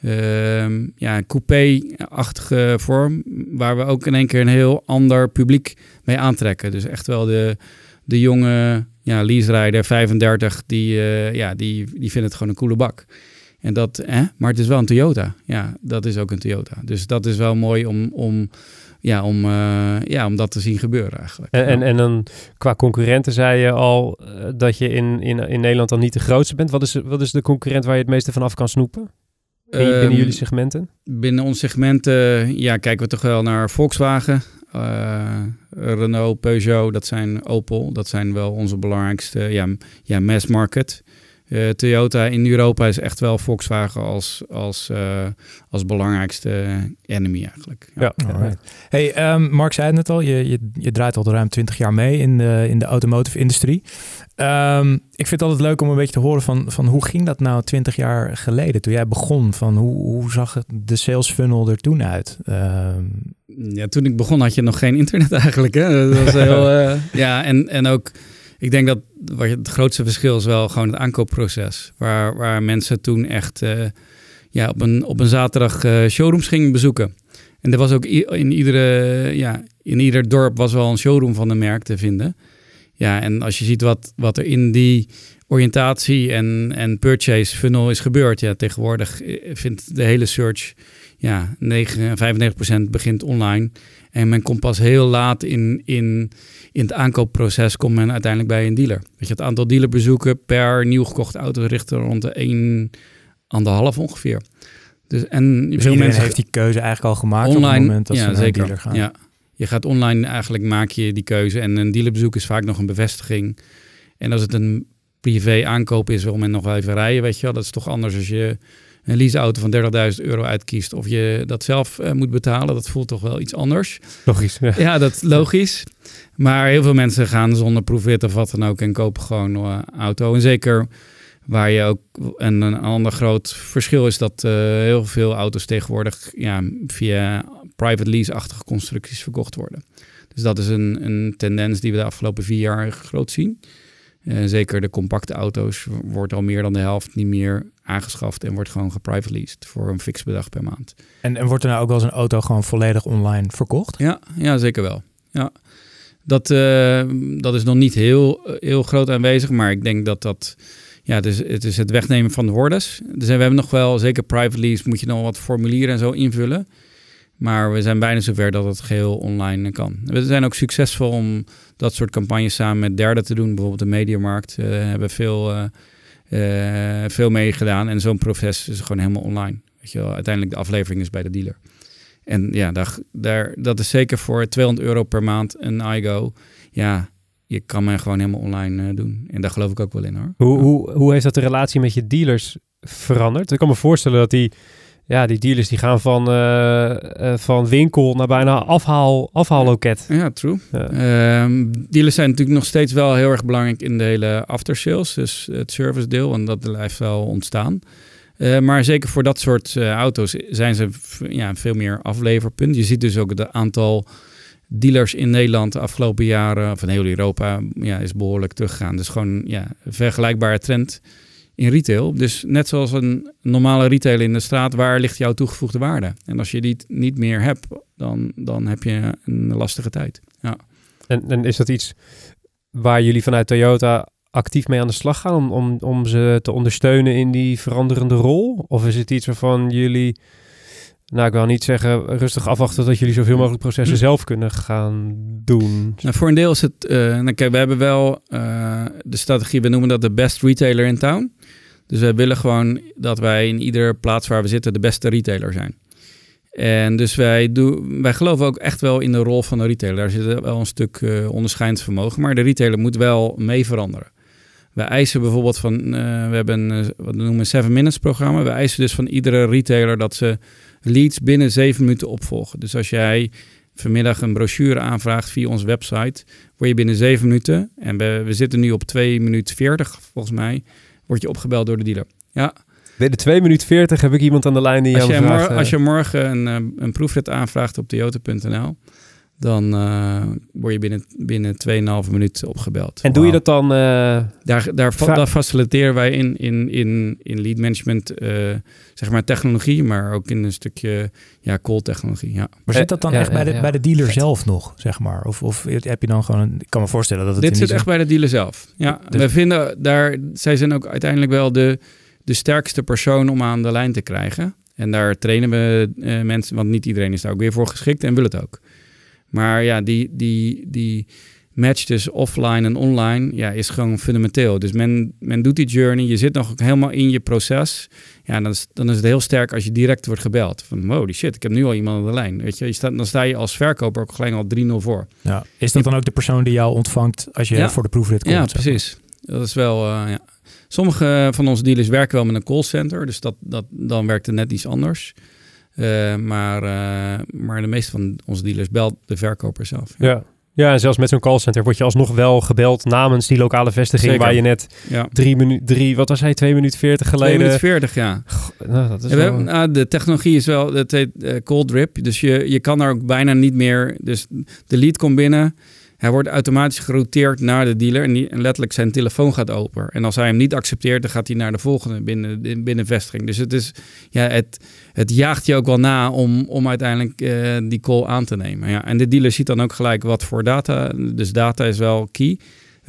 Uh, ja, coupé-achtige vorm, waar we ook in één keer een heel ander publiek mee aantrekken. Dus echt wel de, de jonge ja, leaserijder, 35, die, uh, ja, die, die vinden het gewoon een coole bak. En dat, eh, maar het is wel een Toyota. Ja, dat is ook een Toyota. Dus dat is wel mooi om, om ja, om, ja, om dat te zien gebeuren eigenlijk. En, en, en dan qua concurrenten zei je al dat je in, in, in Nederland dan niet de grootste bent. Wat is, wat is de concurrent waar je het meeste van af kan snoepen? binnen Ehm, jullie segmenten? Binnen ons segmenten ja, kijken we toch wel naar Volkswagen, uh, Renault, Peugeot, dat zijn Opel. Dat zijn wel onze belangrijkste ja, ja, mass market. Uh, Toyota in Europa is echt wel Volkswagen als, als, uh, als belangrijkste enemy eigenlijk. Ja. ja Hey, um, Mark zei het net al, je, je, je draait al ruim 20 jaar mee in de, in de automotive industrie. Um, ik vind het altijd leuk om een beetje te horen van, van hoe ging dat nou 20 jaar geleden toen jij begon? Van hoe, hoe zag het, de sales funnel er toen uit? Um... Ja, toen ik begon had je nog geen internet eigenlijk. Hè? Dat was heel, uh, ja, en, en ook ik denk dat wat het grootste verschil is wel gewoon het aankoopproces. Waar, waar mensen toen echt uh, ja, op, een, op een zaterdag uh, showrooms gingen bezoeken. En er was ook in, iedere, ja, in ieder dorp was wel een showroom van een merk te vinden. Ja, en als je ziet wat, wat er in die oriëntatie en, en purchase funnel is gebeurd. Ja, tegenwoordig vindt de hele search, ja, 9, 95% begint online. En men komt pas heel laat in, in, in het aankoopproces, komt men uiteindelijk bij een dealer. Weet je, het aantal dealerbezoeken per nieuw gekochte auto richt er rond de 1, anderhalf ongeveer. Dus, en dus veel mensen heeft die keuze eigenlijk al gemaakt online, op het moment dat ja, ze naar zeker. een dealer gaan. Ja. Je gaat online eigenlijk maak je die keuze en een dealerbezoek is vaak nog een bevestiging. En als het een privé aankoop is, wil men nog wel even rijden, weet je wel. Dat is toch anders als je een leaseauto van 30.000 euro uitkiest of je dat zelf uh, moet betalen. Dat voelt toch wel iets anders. Logisch. Ja, ja dat logisch. Maar heel veel mensen gaan zonder proefrit of wat dan ook en kopen gewoon een uh, auto. En zeker waar je ook en een ander groot verschil is dat uh, heel veel auto's tegenwoordig ja, via private lease-achtige constructies verkocht worden. Dus dat is een, een tendens die we de afgelopen vier jaar groot zien. Uh, zeker de compacte auto's wordt al meer dan de helft niet meer aangeschaft en wordt gewoon geprivate leased voor een fix bedrag per maand. En, en wordt er nou ook wel eens een auto gewoon volledig online verkocht? Ja, ja zeker wel. Ja. Dat, uh, dat is nog niet heel, heel groot aanwezig, maar ik denk dat dat... Ja, het is, het is het wegnemen van de hordes. Dus we hebben nog wel, zeker private lease, moet je nog wat formulieren en zo invullen. Maar we zijn bijna zover dat het geheel online kan. We zijn ook succesvol om dat soort campagnes samen met derden te doen. Bijvoorbeeld de Mediamarkt uh, hebben veel, uh, uh, veel meegedaan. En zo'n proces is gewoon helemaal online. Weet je wel, uiteindelijk de aflevering is bij de dealer. En ja, daar, daar, dat is zeker voor 200 euro per maand een iGo. Ja, je kan me gewoon helemaal online doen. En daar geloof ik ook wel in hoor. Hoe, hoe, hoe heeft dat de relatie met je dealers veranderd? Ik kan me voorstellen dat die ja, die dealers die gaan van, uh, uh, van winkel naar bijna afhaal, afhaalloket. Ja, true. Ja. Um, dealers zijn natuurlijk nog steeds wel heel erg belangrijk in de hele aftersales. Dus het service deel, en dat blijft wel ontstaan. Uh, maar zeker voor dat soort auto's zijn ze ja, veel meer afleverpunt. Je ziet dus ook het aantal dealers in Nederland de afgelopen jaren, van heel Europa, ja, is behoorlijk teruggegaan. Dus gewoon ja, een vergelijkbare trend in retail. Dus net zoals een normale retailer in de straat, waar ligt jouw toegevoegde waarde? En als je die niet meer hebt, dan, dan heb je een lastige tijd. Ja. En, en is dat iets waar jullie vanuit Toyota actief mee aan de slag gaan om, om, om ze te ondersteunen in die veranderende rol? Of is het iets waarvan jullie, nou ik wil niet zeggen rustig afwachten dat jullie zoveel mogelijk processen zelf kunnen gaan doen? Nou, voor een deel is het, uh, nou, kijk, we hebben wel uh, de strategie, we noemen dat de best retailer in town. Dus wij willen gewoon dat wij in iedere plaats waar we zitten de beste retailer zijn. En dus wij, doen, wij geloven ook echt wel in de rol van de retailer. Daar zit wel een stuk uh, onderscheidingsvermogen, maar de retailer moet wel mee veranderen. We eisen bijvoorbeeld van, uh, we hebben een, wat we noemen een 7 minutes programma. We eisen dus van iedere retailer dat ze leads binnen 7 minuten opvolgen. Dus als jij vanmiddag een brochure aanvraagt via onze website, word je binnen 7 minuten, en we, we zitten nu op 2 minuten 40 volgens mij, word je opgebeld door de dealer. Ja. Bij de 2 minuten 40 heb ik iemand aan de lijn die als jou je vraagt... Morgen, als je morgen een, een proefrit aanvraagt op toyota.nl, dan uh, word je binnen, binnen 2,5 minuten opgebeld. En doe je dat dan... Uh, daar, daar, daar, faciliteren wij in, in, in, in lead management, uh, zeg maar technologie, maar ook in een stukje ja, call technologie. Ja. Maar zit dat dan echt bij, de, bij de dealer zelf nog, zeg maar? Of, of heb je dan gewoon... Een, ik kan me voorstellen dat het... Dit zit echt bij de dealer zelf. Ja, dus we vinden daar... Zij zijn ook uiteindelijk wel de, de sterkste persoon om aan de lijn te krijgen. En daar trainen we mensen, want niet iedereen is daar ook weer voor geschikt en wil het ook. Maar ja, die, die, die match tussen offline en online ja, is gewoon fundamenteel. Dus men, men doet die journey, je zit nog helemaal in je proces. Ja, dan is, dan is het heel sterk als je direct wordt gebeld. Van holy shit, ik heb nu al iemand aan de lijn. Weet je, je staat, dan sta je als verkoper ook gelijk al 3-0 voor. Ja. Is dat dan ook de persoon die jou ontvangt als je Ja. voor de proefrit komt? Ja, precies. Dat is wel, eh, ja. Sommige van onze dealers werken wel met een callcenter, dus dat, dat, dan werkt het net iets anders. Eh, maar, eh, maar de meeste van onze dealers belt de verkoper zelf. Ja. ja, en zelfs met zo'n callcenter word je alsnog wel gebeld namens die lokale vestiging Zeker. waar je net ja. drie minuten, drie, wat was hij, twee minuten veertig 2 geleden. minuten 40, ja. Nou, dat is Ja, wel- hebben, nou, de technologie is wel, het heet eh, cold drip. Dus je, je kan daar ook bijna niet meer. Dus de lead komt binnen. Hij wordt automatisch gerouteerd naar de dealer. En, die, en letterlijk zijn telefoon gaat open. En als hij hem niet accepteert, dan gaat hij naar de volgende binnen, de- binnen vestiging. Dus het, is, ja, het, het jaagt je ook wel na om, om uiteindelijk eh, die call aan te nemen. Ja. En de dealer ziet dan ook gelijk wat voor data. Dus data is wel key.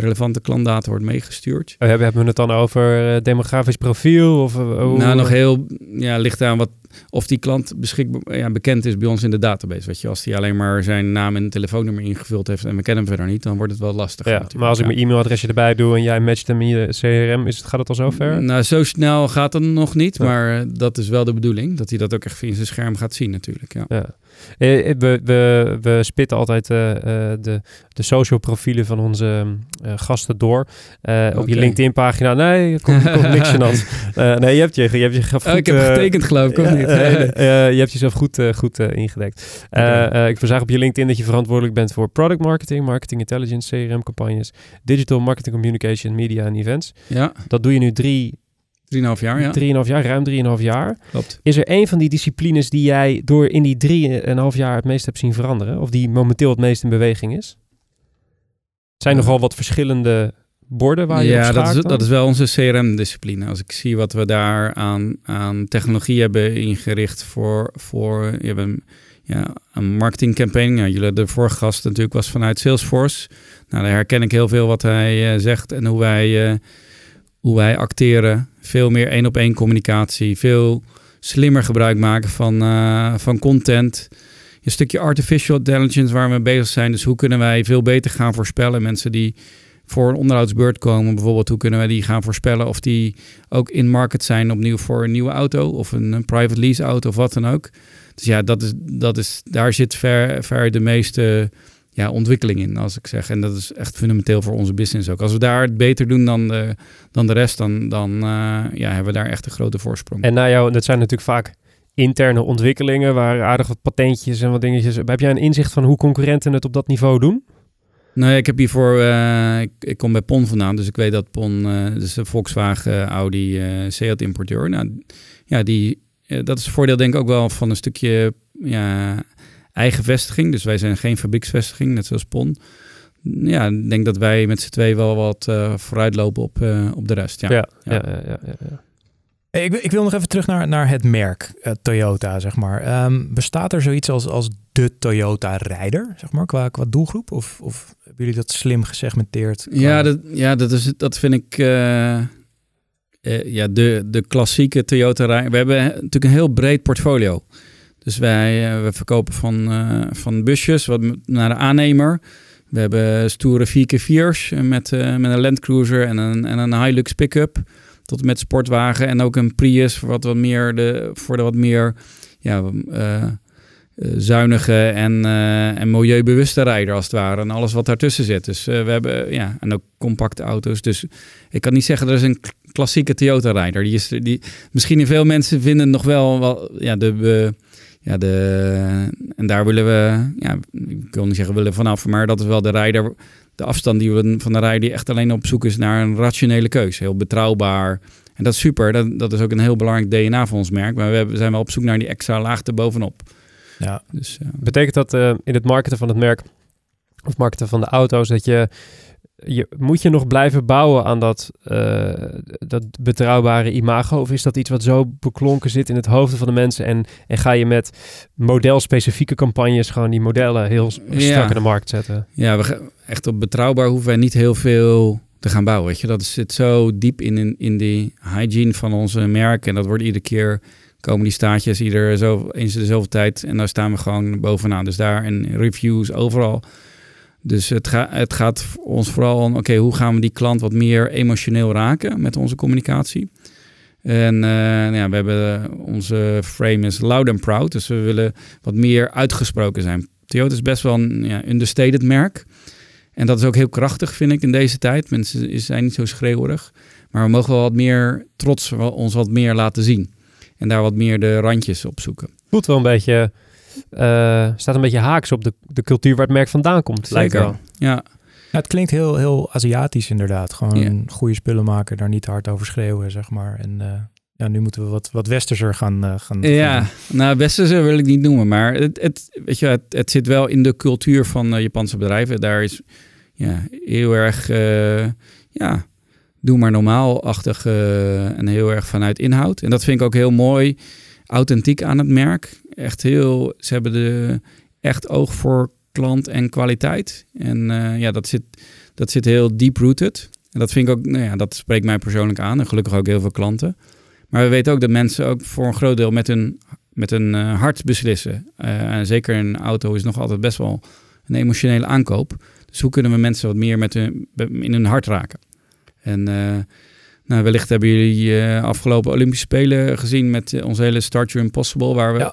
Relevante klantdata wordt meegestuurd. Oh, hebben, we het dan over eh, demografisch profiel? Of, eh, hoe- Nou, nog heel, ja, ligt aan wat, of die klant beschikbaar, ja, bekend is bij ons in de database. Weet je, als die alleen maar zijn naam en telefoonnummer ingevuld heeft en we kennen hem verder niet, dan wordt het wel lastig. Ja, maar als ik mijn e-mailadresje erbij doe en jij matcht hem in je CRM, is het, gaat het al zo ver? Nou, zo snel gaat het nog niet, Ja. maar eh, dat is wel de bedoeling, dat hij dat ook echt via zijn scherm gaat zien natuurlijk. Ja. Ja. Eh, We, we, we spitten altijd eh, eh, de, de social profielen van onze eh, gasten door. Eh, Op je. LinkedIn pagina. Nee, er komt, er komt niks. Eh nee, je hebt je, je, hebt je goed, Oh, ik heb eh, getekend geloof ik, of ja, niet? eh, eh, je hebt jezelf goed, eh, goed eh, ingedekt. Eh, eh, ik verzag op je LinkedIn dat je verantwoordelijk bent voor product marketing, marketing intelligence, CRM-campagnes, digital marketing communication, media en events. Ja, Dat doe je nu drie, 3,5 jaar, ja. drieënhalf jaar, ruim drieënhalf jaar. Klopt. Is er een van die disciplines die jij door in die drieënhalf jaar het meest hebt zien veranderen? Of die momenteel het meest in beweging is? Zijn nogal wat verschillende borden waar je op ja, dat is, dan? dat is wel onze CRM-discipline. Als ik zie wat we daar aan, aan technologie hebben ingericht voor, voor je hebt een, ja, een marketingcampaign. Ja, jullie, de vorige gast natuurlijk was vanuit Salesforce. Nou, daar herken ik heel veel wat hij eh, zegt en hoe wij, eh, hoe wij acteren. Veel meer één-op-één communicatie. Veel slimmer gebruik maken van, eh, van content. Een stukje artificial intelligence waar we mee bezig zijn. Dus hoe kunnen wij veel beter gaan voorspellen? Mensen die voor een onderhoudsbeurt komen, bijvoorbeeld, hoe kunnen wij die gaan voorspellen of die ook in market zijn opnieuw voor een nieuwe auto of een, een private lease auto of wat dan ook. Dus ja, dat is, dat is, daar zit ver, ver de meeste ja, ontwikkeling in, als ik zeg. En dat is echt fundamenteel voor onze business ook. Als we daar het beter doen dan de, dan de rest, dan, dan eh, ja, hebben we daar echt een grote voorsprong. En na jou, dat zijn natuurlijk vaak interne ontwikkelingen waar aardig wat patentjes en wat dingetjes. Heb jij een inzicht van hoe concurrenten het op dat niveau doen? Nee, ik heb hiervoor, eh, ik, ik kom bij PON vandaan, dus ik weet dat PON, eh dus een Volkswagen, Audi, Seat importeur. Nou, ja, die, dat is het voordeel denk ik ook wel van een stukje ja, eigen vestiging. Dus wij zijn geen fabrieksvestiging, net zoals PON. Ja, ik denk dat wij met z'n twee wel wat eh vooruitlopen op, eh, op de rest. Ja. ja, ja. ja, ja, ja, ja. Hey, Ik, wil- ik wil nog even terug naar, naar het merk eh, Toyota, zeg maar. Ehm, bestaat er zoiets als, als de Toyota-rijder, zeg maar, qua, qua doelgroep? Of, of hebben jullie dat slim gesegmenteerd? qua- Ja, dat, ja dat, is, dat vind ik eh, eh, ja, de, de klassieke Toyota. rij- We hebben natuurlijk een heel breed portfolio. Dus wij eh, we verkopen van, eh, van busjes wat naar de aannemer. We hebben stoere 4x4's met, eh, met een Land Cruiser en een, en een Hilux pick-up. Tot met sportwagen en ook een Prius voor, wat wat meer de, voor de wat meer ja, zuinige en, en milieubewuste rijder als het ware. En alles wat daartussen zit. Dus we hebben, ja, en ook compacte auto's. Dus ik kan niet zeggen, er is een klassieke Toyota-rijder. Die is, die, misschien veel mensen vinden nog wel, wel ja, de... ja, de, en daar willen we, ja, ik wil niet zeggen willen vanaf, maar dat is wel de rijder, de afstand die we van de rijder die echt alleen op zoek is naar een rationele keuze. Heel betrouwbaar. En dat is super. Dat, dat is ook een heel belangrijk DNA van ons merk. Maar we hebben- zijn wel op zoek naar die extra laag erbovenop. Ja. Dus. Betekent dat eh, in het marketen van het merk of marketen van de auto's dat je, je moet je nog blijven bouwen aan dat, eh, dat betrouwbare imago? Of is dat iets wat zo beklonken zit in het hoofden van de mensen en, en ga je met modelspecifieke campagnes gewoon die modellen heel Ja. strak in de markt zetten? Ja, we gaan- echt op betrouwbaar hoeven wij niet heel veel te gaan bouwen. Weet je? Dat zit zo diep in, in, in die hygiene van onze merken. En dat wordt iedere keer komen die staatjes ieder zo eens in de zoveel tijd. En daar staan we gewoon bovenaan. Dus daar en reviews overal. Dus het, het gaat ons vooral om, oké, hoe gaan we die klant wat meer emotioneel raken met onze communicatie? En uh, nou ja, we hebben onze frame is loud and proud. Dus we willen wat meer uitgesproken zijn. Toyota is best wel een ja, understated merk. En dat is ook heel krachtig, vind ik, in deze tijd. Mensen zijn niet zo schreeuwerig. Maar we mogen wel wat meer trots ons wat meer laten zien. En daar wat meer de randjes op zoeken. Voelt wel een beetje, staat een beetje haaks op de, de cultuur waar het merk vandaan komt. Zeker, wel. ja. Ja, het klinkt heel, heel Aziatisch inderdaad. Gewoon goede spullen maken, daar niet hard over schreeuwen, zeg maar. En uh, ja, nu moeten we wat, wat westerser gaan, uh, gaan Ja, nou westerser wil ik niet noemen, maar het, het, weet je, het, het zit wel in de cultuur van uh, Japanse bedrijven. Daar is ja, heel erg, ja, doe maar normaal-achtig en heel erg vanuit inhoud. En dat vind ik ook heel mooi, authentiek aan het merk. Echt heel, ze hebben de echt oog voor klant en kwaliteit. En uh, ja, dat zit, dat zit heel deep-rooted. En dat vind ik ook, nou ja, dat spreekt mij persoonlijk aan. En gelukkig ook heel veel klanten. Maar we weten ook dat mensen ook voor een groot deel met hun, met hun uh, hart beslissen. Uh, en zeker een auto is nog altijd best wel een emotionele aankoop. Dus hoe kunnen we mensen wat meer met hun, in hun hart raken? En nou, wellicht hebben jullie afgelopen Olympische Spelen gezien met onze hele Start Your Impossible, waar we...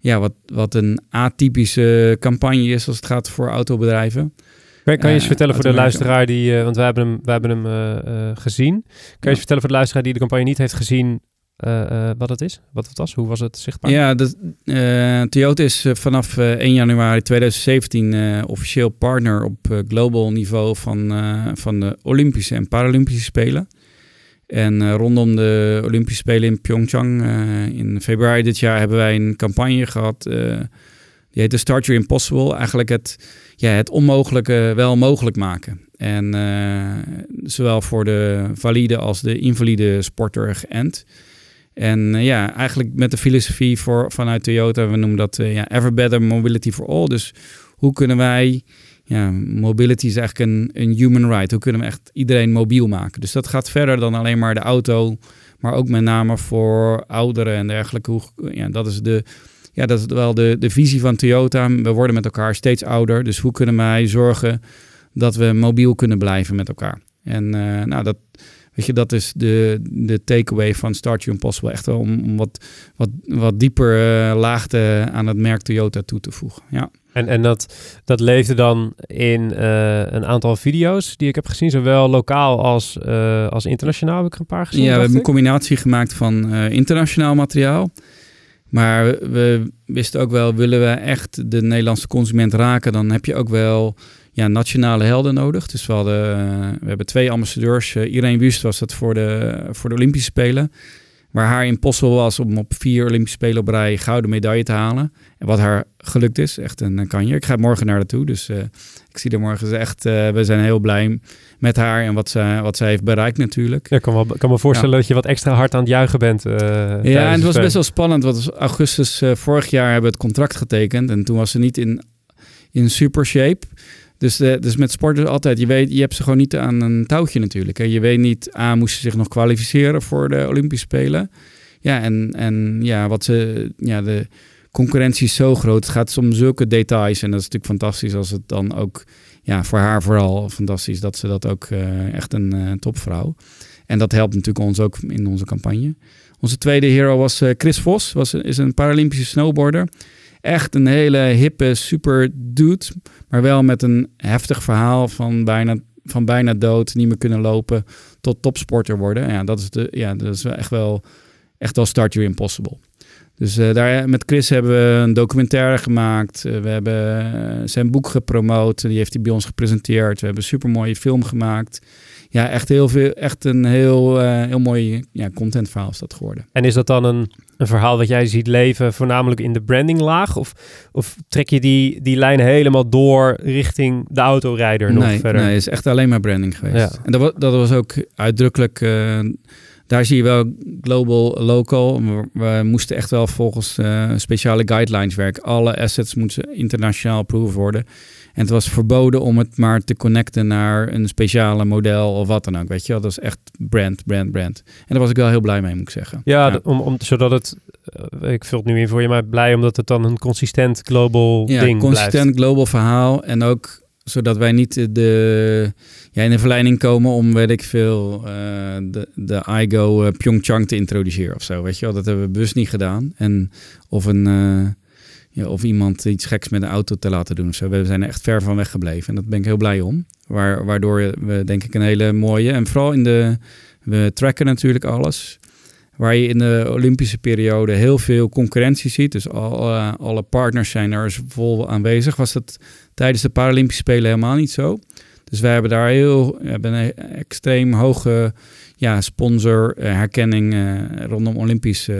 ja, wat, wat een atypische campagne is als het gaat voor autobedrijven. Kan, je eens uh, vertellen voor de luisteraar die, uh, want wij hebben hem, wij hebben hem uh, gezien. Kan je eens vertellen voor de luisteraar die de campagne niet heeft gezien, wat het is? Wat het was? Hoe was het zichtbaar? Ja, Toyota is vanaf 1 januari 2017 officieel partner op global niveau van, van de Olympische en Paralympische Spelen. En uh, rondom de Olympische Spelen in Pyeongchang uh, in februari dit jaar hebben wij een campagne gehad. Uh, die heette Start Your Impossible. Eigenlijk het, ja, het onmogelijke wel mogelijk maken. En zowel voor de valide als de invalide sporter geënt. En ja, eigenlijk met de filosofie voor, vanuit Toyota, we noemen dat ja, Ever Better Mobility for All. Dus hoe kunnen wij ja, mobility is eigenlijk een, een human right. Hoe kunnen we echt iedereen mobiel maken? Dus dat gaat verder dan alleen maar de auto, maar ook met name voor ouderen en dergelijke. Hoe, ja, dat is de, ja, dat is wel de, de visie van Toyota. We worden met elkaar steeds ouder. Dus hoe kunnen wij zorgen dat we mobiel kunnen blijven met elkaar? En uh, nou, dat, weet je, dat is de, de takeaway van Start You Impossible. Echt wel om, om wat, wat, wat dieper uh, laagte aan het merk Toyota toe te voegen. Ja. En, en dat, dat leefde dan in uh, een aantal video's die ik heb gezien, zowel lokaal als, uh, als internationaal heb ik er een paar gezien. Ja, we hebben een combinatie gemaakt van uh, internationaal materiaal. Maar we wisten ook wel, willen we echt de Nederlandse consument raken, dan heb je ook wel ja, nationale helden nodig. Dus we, hadden, we hebben twee ambassadeurs. Irene Wust was dat voor de, voor de Olympische Spelen. Waar haar impossible was om op vier Olympische Spelen op rij gouden medaille te halen. En wat haar gelukt is, echt een kanje. Ik ga morgen naar naartoe, dus uh, ik zie er morgen echt. Uh, we zijn heel blij met haar en wat, ze, wat zij heeft bereikt natuurlijk. Ja, ik kan, wel, kan me voorstellen ja. dat je wat extra hard aan het juichen bent. Uh, ja, en het was best wel spannend, want augustus vorig jaar hebben we het contract getekend. En toen was ze niet in, in super shape. Dus, de, dus met sporters altijd, je weet, je hebt ze gewoon niet aan een touwtje natuurlijk. Hè. Je weet niet, A, moest ze zich nog kwalificeren voor de Olympische Spelen. Ja, en, en ja, wat ze, ja, de concurrentie is zo groot. Het gaat om zulke details. En dat is natuurlijk fantastisch als het dan ook, ja, voor haar vooral fantastisch dat ze dat ook uh, echt een uh, topvrouw. En dat helpt natuurlijk ons ook in onze campagne. Onze tweede hero was Chris Vos, was, is een Paralympische snowboarder. Echt een hele hippe, super dude. Maar wel met een heftig verhaal van bijna, van bijna dood, niet meer kunnen lopen, tot topsporter worden. Ja, dat is, de, ja, dat is echt wel, echt wel Start Your Impossible. Dus uh, daar, met Chris hebben we een documentaire gemaakt. Uh, we hebben zijn boek gepromoot. Die heeft hij bij ons gepresenteerd. We hebben een supermooie film gemaakt. Ja, echt heel veel, echt een heel, heel mooi ja, contentverhaal is dat geworden. En is dat dan een, een verhaal dat jij ziet leven voornamelijk in de brandinglaag? Of, of trek je die, die lijn helemaal door richting de autorijder nog nee, verder? Nee, het is echt alleen maar branding geweest. Ja. En dat was, dat was ook uitdrukkelijk... Uh, daar zie je wel global, local. We moesten echt wel volgens uh, speciale guidelines werken. Alle assets moeten internationaal approved worden. En het was verboden om het maar te connecten naar een speciale model of wat dan ook. Weet je wel, dat is echt brand, brand, brand. En daar was ik wel heel blij mee, moet ik zeggen. Ja, Om, om, zodat het, eh, ik vul het nu in voor je, maar blij omdat het dan een consistent global ja, ding consistent blijft. global verhaal. En ook zodat wij niet de, ja, in de verleiding komen om, weet ik veel, eh, de, de iGo eh, Pyeongchang te introduceren of zo. Weet je wel, dat hebben we bewust niet gedaan. En of een... eh, of iemand iets geks met een auto te laten doen zo. We zijn er echt ver van weggebleven. En daar ben ik heel blij om. Waar, waardoor we denk ik een hele mooie... En vooral in de... We tracken natuurlijk alles. Waar je in de Olympische periode heel veel concurrentie ziet. Dus alle, alle partners zijn er vol aanwezig. Was dat tijdens de Paralympische Spelen helemaal niet zo. Dus wij hebben daar heel we hebben een extreem hoge ja, sponsor eh, herkenning eh, rondom Olympisch eh,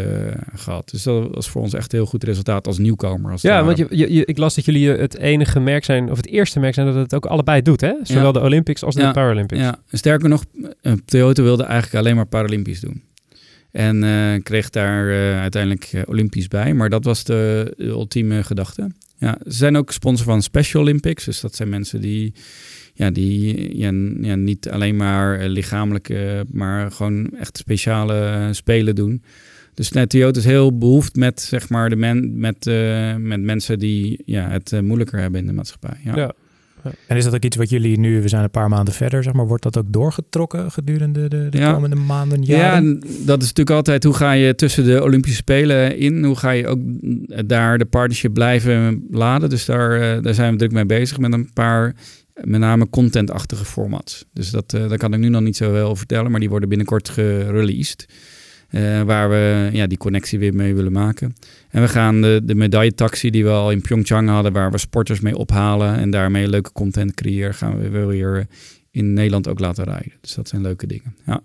gehad. Dus dat was voor ons echt een heel goed resultaat als nieuwkomer. Als Ja, want je, je, je- ik las dat jullie het enige merk zijn, of het eerste merk zijn dat het ook allebei doet, hè? Zowel Ja. de Olympics als de Ja. Paralympics. Ja, sterker nog, Toyota wilde eigenlijk alleen maar Paralympisch doen. En kreeg daar uiteindelijk Olympisch bij. Maar dat was de, de ultieme gedachte. Ja, ze zijn ook sponsor van Special Olympics. Dus dat zijn mensen die, ja, die ja, ja, niet alleen maar eh, lichamelijk, eh, maar gewoon echt speciale eh, spelen doen. Dus nee, Toyota is heel behoefd met, zeg maar, de men, met, met mensen die ja, het moeilijker hebben in de maatschappij. Ja. Ja. En is dat ook iets wat jullie nu, we zijn een paar maanden verder, zeg maar, wordt dat ook doorgetrokken gedurende de, de Ja. komende maanden, Ja, jaren? en dat is natuurlijk altijd hoe ga je tussen de Olympische Spelen in? Hoe ga je ook daar de partnership blijven laden? Dus daar, daar zijn we druk mee bezig met een paar, met name contentachtige formats. Dus dat, eh, daar kan ik nu nog niet zo over vertellen, maar die worden binnenkort gereleased. Eh, waar we ja, die connectie weer mee willen maken. En we gaan de, de medailletaxi die we al in Pyeongchang hadden, waar we sporters mee ophalen en daarmee leuke content creëren, gaan we weer weer in Nederland ook laten rijden. Dus dat zijn leuke dingen. Ja.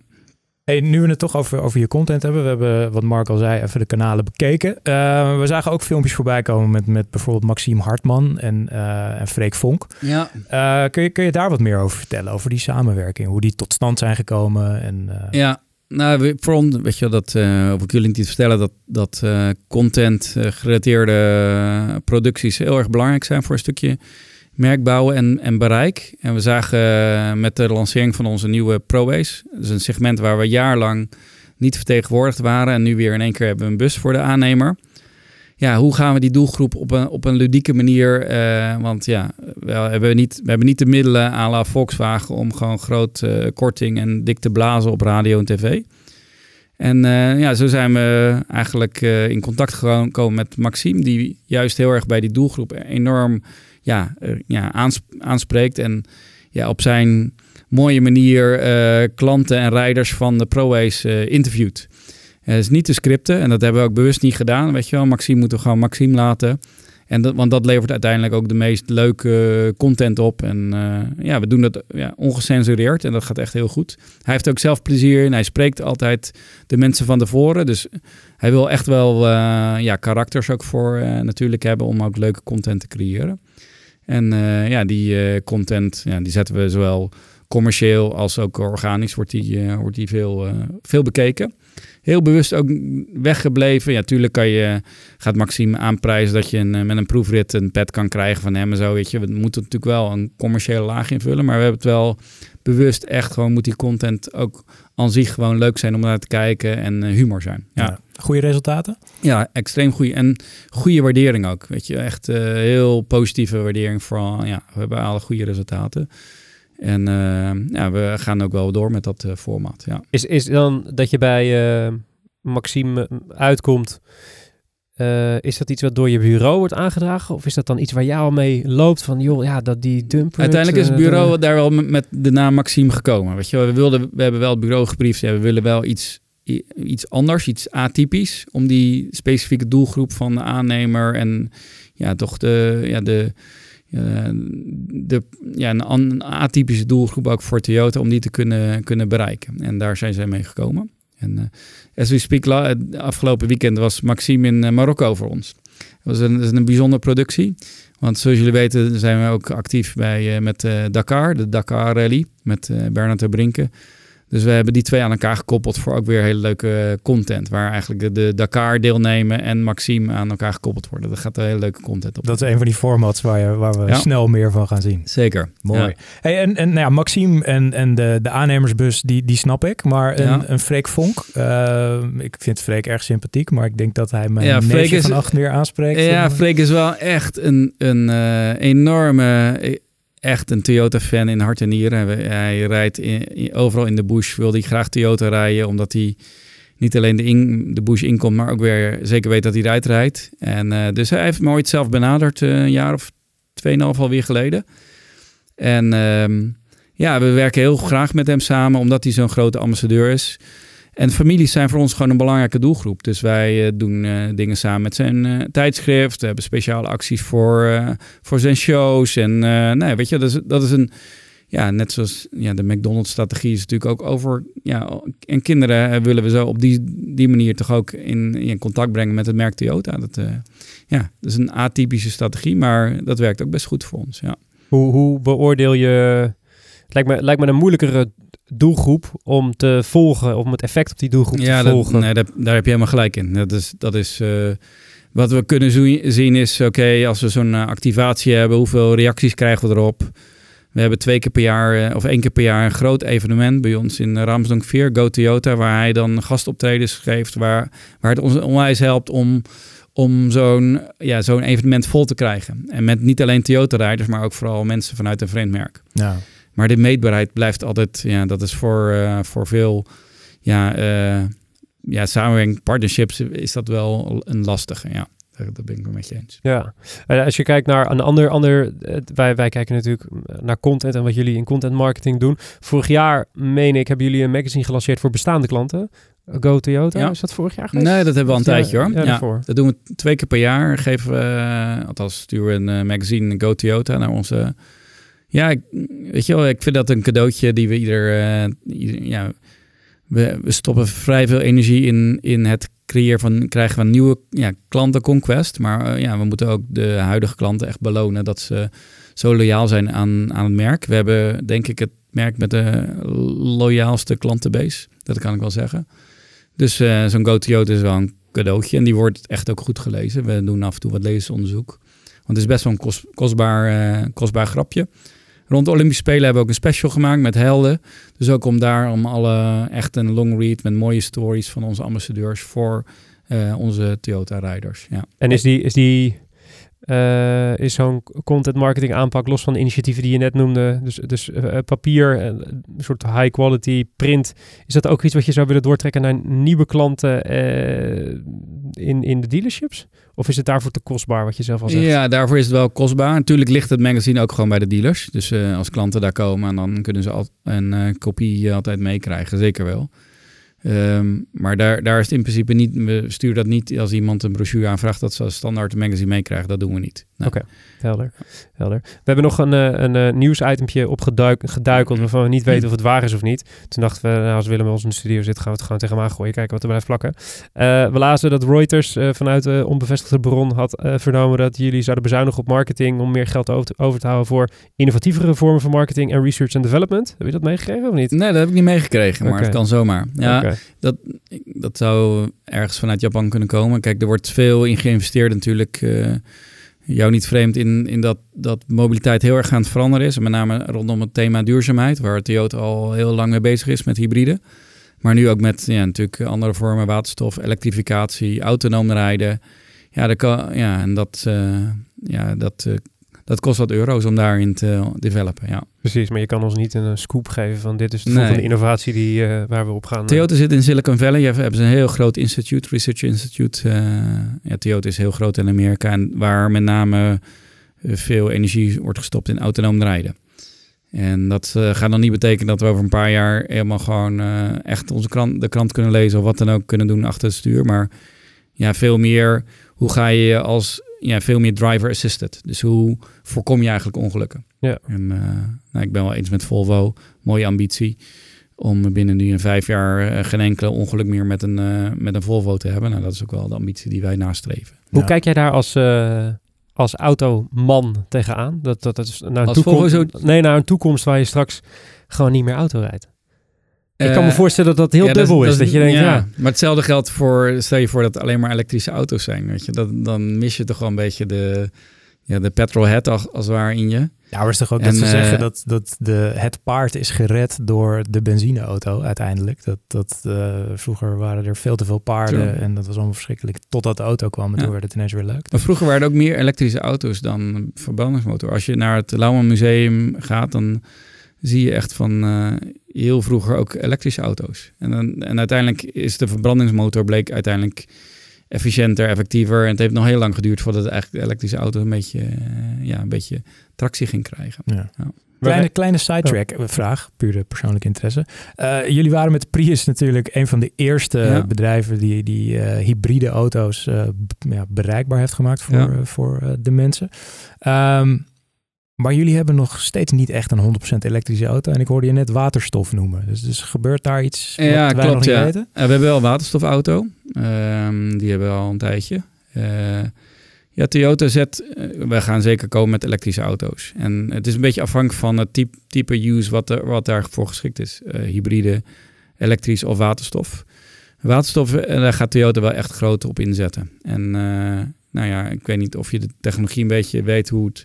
Hey, nu we het toch over, over je content hebben. We hebben, wat Mark al zei, even de kanalen bekeken. Eh, we zagen ook filmpjes voorbij komen met, met bijvoorbeeld Maxime Hartman en, eh en Freek Vonk. ja, Eh, kun, je, kun je daar wat meer over vertellen? Over die samenwerking, hoe die tot stand zijn gekomen? En, Ja, nou, we- voor ons, weet je dat, of ik jullie niet vertellen, dat, dat content gerelateerde producties heel erg belangrijk zijn voor een stukje merkbouwen en, en bereik. En we zagen eh, met de lancering van onze nieuwe ProWays, dus een segment waar we jaarlang niet vertegenwoordigd waren en nu weer in één keer hebben we een bus voor de aannemer. Ja, hoe gaan we die doelgroep op een, op een ludieke manier, eh, want ja, we hebben, niet, we hebben niet de middelen à la Volkswagen om gewoon groot eh, korting en dik te blazen op radio en tv. En ja, zo zijn we eigenlijk in contact gekomen met Maxime, die juist heel erg bij die doelgroep enorm ja, eh, ja, aans- aanspreekt. En ja, op zijn mooie manier eh, klanten en rijders van de ProWays eh interviewt. Het is niet te scripten en dat hebben we ook bewust niet gedaan. Weet je wel, Maxime moeten we gewoon Maxime laten. En want dat levert uiteindelijk ook de meest leuke content op. En eh, ja, we doen dat ja, ongecensureerd en dat gaat echt heel goed. Hij heeft ook zelf plezier in. Hij spreekt altijd de mensen van tevoren. Dus hij wil echt wel ja, karakters ook voor natuurlijk hebben om ook leuke content te creëren. En eh, ja, die eh, content ja, die zetten we zowel commercieel als ook organisch wordt die, eh, wordt die veel, veel bekeken. Heel bewust ook weggebleven. Ja, tuurlijk kan je, gaat Maxime aanprijzen dat je een, met een proefrit een pet kan krijgen van hem en zo. Weet je, we moeten natuurlijk wel een commerciële laag invullen, maar we hebben het wel bewust echt gewoon moet die content ook aan zich gewoon leuk zijn om naar te kijken en eh, humor zijn. Ja. ja. Goede resultaten? Ja, extreem goede. En goede waardering ook. Weet je, echt eh, heel positieve waardering. Vooral, ja, we hebben alle goede resultaten. En eh, ja, we gaan ook wel door met dat eh, format. Ja. Is, is dan dat je bij Maxime uitkomt, eh, is dat iets wat door je bureau wordt aangedragen? Of is dat dan iets waar jij al mee loopt van, joh, ja, dat die dumper... Uiteindelijk is het eh, bureau daar wel met, de naam Maxime gekomen. Weet je, wel. we, wilden, we hebben wel het bureau gebriefd. Ja, we willen wel iets, iets anders, iets atypisch. Om die specifieke doelgroep van de aannemer en ja, toch de, ja, de, de, ja, een atypische doelgroep ook voor Toyota om die te kunnen, kunnen bereiken. En daar zijn zij mee gekomen. En eh as we speak, afgelopen weekend was Maxime in eh, Marokko voor ons. Dat was een, is een bijzondere productie. Want zoals jullie weten zijn we ook actief bij, eh, met eh, Dakar, de Dakar Rally, met Bernard de Brinken. Dus we hebben die twee aan elkaar gekoppeld voor ook weer hele leuke content. Waar eigenlijk de, de Dakar deelnemen en Maxime aan elkaar gekoppeld worden. Dat gaat een hele leuke content op. Dat is een van die formats waar, je, waar we Ja. snel meer van gaan zien. Zeker. Mooi. Ja. Hey, en en nou ja, Maxime en, en de, de aannemersbus, die, die snap ik. Maar een, Ja. een Freek Vonk, eh, ik vind Freek erg sympathiek. Maar ik denk dat hij mijn Ja, Freek neefje is- van acht meer aanspreekt. Ja, Eh, Freek is wel echt een, een eh, enorme, eh, echt een Toyota-fan in hart en nieren. Hij, rijdt in- overal in de bush, wil hij graag Toyota rijden, omdat hij niet alleen de, in, de bush inkomt, maar ook weer zeker weet dat hij rijdt. En, eh, dus hij heeft me ooit zelf benaderd, eh, een jaar of tweeënhalf alweer geleden. En ehm, ja, we werken heel graag met hem samen, omdat hij zo'n grote ambassadeur is. En families zijn voor ons gewoon een belangrijke doelgroep. Dus wij eh, doen eh, dingen samen met zijn eh, tijdschrift. We hebben speciale acties voor, voor zijn shows. En nee, weet je, dat is, dat is een... Ja, net zoals ja, de McDonald's-strategie is natuurlijk ook over... Ja, en kinderen willen we zo op die, die manier toch ook in, in contact brengen met het merk Toyota. Dat, ja, dat is een atypische strategie, maar dat werkt ook best goed voor ons, ja. Hoe, hoe beoordeel je... Lijkt me, lijkt me een moeilijkere doelgroep om te volgen, om het effect op die doelgroep Ja, te dat, volgen. nee, dat, daar heb je helemaal gelijk in. Dat is, dat is eh, wat we kunnen zien is, oké, als we zo'n eh, activatie hebben, hoeveel reacties krijgen we erop? We hebben twee keer per jaar, eh, of één keer per jaar, een groot evenement bij ons in Ramsdonk 4, Go Toyota, waar hij dan gastoptredens geeft, waar, waar het ons onwijs helpt om, om zo'n ja, zo'n evenement vol te krijgen. En met niet alleen Toyota-rijders, maar ook vooral mensen vanuit een vreemd merk. ja. Maar de meetbaarheid blijft altijd, ja, dat is voor, eh, voor veel ja, eh, ja, samenwerking, partnerships, is dat wel een lastige. Ja, daar ben ik met je eens. Ja, En als je kijkt naar een ander, ander wij, wij kijken natuurlijk naar content en wat jullie in content marketing doen. Vorig jaar, meen ik, hebben jullie een magazine gelanceerd voor bestaande klanten. Go Toyota, Ja. is dat vorig jaar geweest? Nee, dat hebben we al een tijdje hoor. ja, Ja, daarvoor. dat doen we twee keer per jaar. Geven we, eh, althans sturen we een magazine Go Toyota naar onze... Ja, ik, weet je wel, ik vind dat een cadeautje die we ieder... ieder- ja, we, we stoppen vrij veel energie in, in het creëren van, krijgen van nieuwe ja, klanten conquest. Maar eh, ja, we moeten ook de huidige klanten echt belonen dat ze zo loyaal zijn aan, aan het merk. We hebben denk ik het merk met de loyaalste klantenbase. Dat kan ik wel zeggen. Dus eh, zo'n Go Toyota is wel een cadeautje. En die wordt echt ook goed gelezen. We doen af en toe wat lezersonderzoek. Want het is best wel een kost- kostbaar, kostbaar grapje. Rond de Olympische Spelen hebben we ook een special gemaakt met helden. Dus ook om daar om alle echt een long read met mooie stories van onze ambassadeurs voor eh, onze Toyota-rijders. Ja. En is die, is die eh, is zo'n content marketing aanpak los van de initiatieven die je net noemde, dus, dus eh, papier, eh, een soort high quality print, is dat ook iets wat je zou willen doortrekken naar nieuwe klanten in, in de dealerships? Of is het daarvoor te kostbaar, wat je zelf al zegt? ja, daarvoor is het wel kostbaar. Natuurlijk ligt het magazine ook gewoon bij de dealers. Dus als klanten daar komen, dan kunnen ze al een kopie altijd meekrijgen. Zeker wel. Ehm, maar daar, daar is het in principe niet. We sturen dat niet als iemand een brochure aanvraagt dat ze als standaard een magazine meekrijgen. Dat doen we niet. Nee. Oké. Helder, helder. We hebben nog een, eh, een eh, nieuwsitempje opgeduikeld waarvan we niet weten of het waar is of niet. Toen dachten we, nou, als Willem bij ons in de studio zit, gaan we het gewoon tegen hem aangooien. Kijken wat er blijft plakken. Eh, we lazen dat Reuters vanuit de onbevestigde bron had vernomen dat jullie zouden bezuinigen op marketing om meer geld over te, over te houden voor innovatievere vormen van marketing en research and development. Heb je dat meegekregen of niet? Nee, dat heb ik niet meegekregen, maar het kan zomaar. Ja, Oké. dat zou ergens vanuit Japan kunnen komen. Kijk, er wordt veel in geïnvesteerd natuurlijk. Jou niet vreemd in, in dat, dat mobiliteit heel erg aan het veranderen is. Met name rondom het thema duurzaamheid, waar Toyota al heel lang mee bezig is met hybride. Maar nu ook met ja, natuurlijk andere vormen, waterstof, elektrificatie, autonoom rijden. Ja, dat, kan, ja en dat, eh, ja, dat, eh, dat kost wat euro's om daarin te developen. Ja. Precies, maar je kan ons niet een eh, scoop geven van dit is de Nee. volgende innovatie die, eh, waar we op gaan. eh. Toyota zit in Silicon Valley. Hebben ze een heel groot instituut, research institute. Eh, ja, Toyota is heel groot in Amerika. En waar met name veel energie wordt gestopt in autonoom rijden. En dat gaat dan niet betekenen dat we over een paar jaar helemaal gewoon echt onze krant, de krant kunnen lezen of wat dan ook kunnen doen achter het stuur. Maar ja, veel meer, hoe ga je als ja, veel meer driver assisted? Dus hoe voorkom je eigenlijk ongelukken? Ja. En eh, nou, ik ben wel eens met Volvo, mooie ambitie om binnen nu een vijf jaar eh, geen enkele ongeluk meer met een, eh, met een Volvo te hebben. Nou, dat is ook wel de ambitie die wij nastreven. Hoe Ja. kijk jij daar als, eh, als automan tegenaan? Dat, dat, dat is naar een Als toekomst, Volvo Nee, naar een toekomst waar je straks gewoon niet meer auto rijdt. Ik kan me Eh, voorstellen dat dat heel ja, dubbel is. Dat, je denkt, ja, Maar hetzelfde geldt voor, stel je voor dat het alleen maar elektrische auto's zijn, weet je. Dat, dan mis je toch wel een beetje de, ja, de petrolhead als, als het ware in je. Ja, maar is toch ook En, dat ze eh, zeggen dat, dat de, het paard is gered door de benzineauto uiteindelijk. Dat, dat, eh, vroeger waren er veel te veel paarden True. en dat was allemaal verschrikkelijk. Totdat de auto kwam en Ja. toen werd het ineens weer leuk. Maar vroeger waren er ook meer elektrische auto's dan verbrandingsmotor. Als je naar het Lauwen Museum gaat, dan zie je echt van eh, heel vroeger ook elektrische auto's. En, dan, en uiteindelijk is de verbrandingsmotor bleek uiteindelijk efficiënter, effectiever. En het heeft nog heel lang geduurd voordat de eigenlijk de elektrische auto een beetje, eh, ja, een beetje tractie ging krijgen. Ja. Ja. Kleine, kleine sidetrack vraag, pure persoonlijke interesse. Eh, jullie waren met Prius natuurlijk een van de eerste Ja. bedrijven die, die eh, hybride auto's eh, b- ja, bereikbaar heeft gemaakt voor, Ja. voor de mensen. Ehm, maar jullie hebben nog steeds niet echt een 100% elektrische auto. En ik hoorde je net waterstof noemen. Dus, dus gebeurt daar iets wat Ja, wij nog klopt. niet Ja. weten? We hebben wel een waterstofauto. Ehm, die hebben we al een tijdje. Eh, ja, Toyota zet, eh, we gaan zeker komen met elektrische auto's. En het is een beetje afhankelijk van het type, type use wat, er, wat daarvoor geschikt is. Eh, hybride, elektrisch of waterstof. Waterstof, daar gaat Toyota wel echt groot op inzetten. En nou ja, ik weet niet of je de technologie een beetje weet hoe het,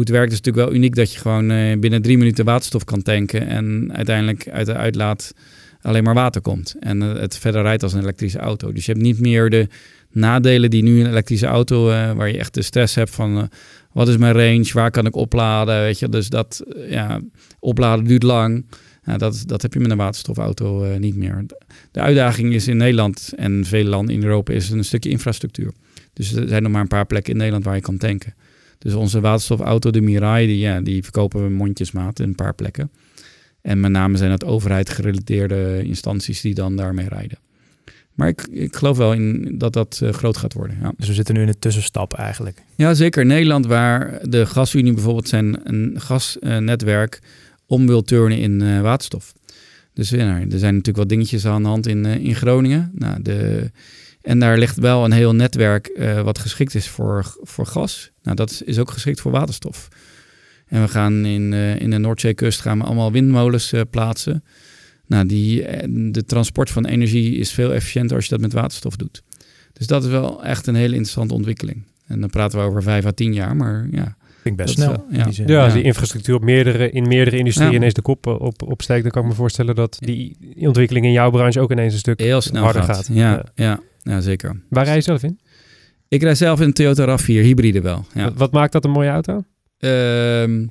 het werkt. Is natuurlijk wel uniek dat je gewoon eh, binnen drie minuten waterstof kan tanken. En uiteindelijk uit de uitlaat alleen maar water komt. En eh, het verder rijdt als een elektrische auto. Dus je hebt niet meer de nadelen die nu een elektrische auto, eh, waar je echt de stress hebt van wat is mijn range, waar kan ik opladen, weet je. Dus dat, ja, opladen duurt lang. Nou, dat, dat heb je met een waterstofauto niet meer. De uitdaging is in Nederland en vele landen in Europa is een stukje infrastructuur. Dus er zijn nog maar een paar plekken in Nederland waar je kan tanken. Dus onze waterstofauto, de Mirai, die, ja, die verkopen we mondjesmaat in een paar plekken. En met name zijn dat overheid gerelateerde instanties die dan daarmee rijden. Maar ik, ik geloof wel in dat dat eh, groot gaat worden. Ja. Dus we zitten nu in een tussenstap eigenlijk. ja, zeker. Nederland, waar de gasunie bijvoorbeeld zijn een gasnetwerk om wil turnen in eh, waterstof. Dus ja, er zijn natuurlijk wat dingetjes aan de hand in, eh, in Groningen. Nou, de, en daar ligt wel een heel netwerk eh, wat geschikt is voor, voor gas. Nou, dat is, is ook geschikt voor waterstof. En we gaan in, eh, in de Noordzeekust gaan we allemaal windmolens eh, plaatsen. Nou, die, de transport van energie is veel efficiënter als je dat met waterstof doet. Dus dat is wel echt een hele interessante ontwikkeling. En dan praten we over vijf à tien jaar, maar ja. Ik best snel. wel- ja. die. Ja, als Ja. die infrastructuur op meerdere, in meerdere industrieën Ja. ineens de kop op, opsteekt, dan kan ik me voorstellen dat die ontwikkeling in jouw branche ook ineens een stuk Heel snel harder gaat. gaat. Ja, Ja. Ja. zeker. Waar rij je zelf in? Ik rijd zelf in een Toyota RAV4, hybride wel. Ja. Wat, wat maakt dat een mooie auto? Ehm,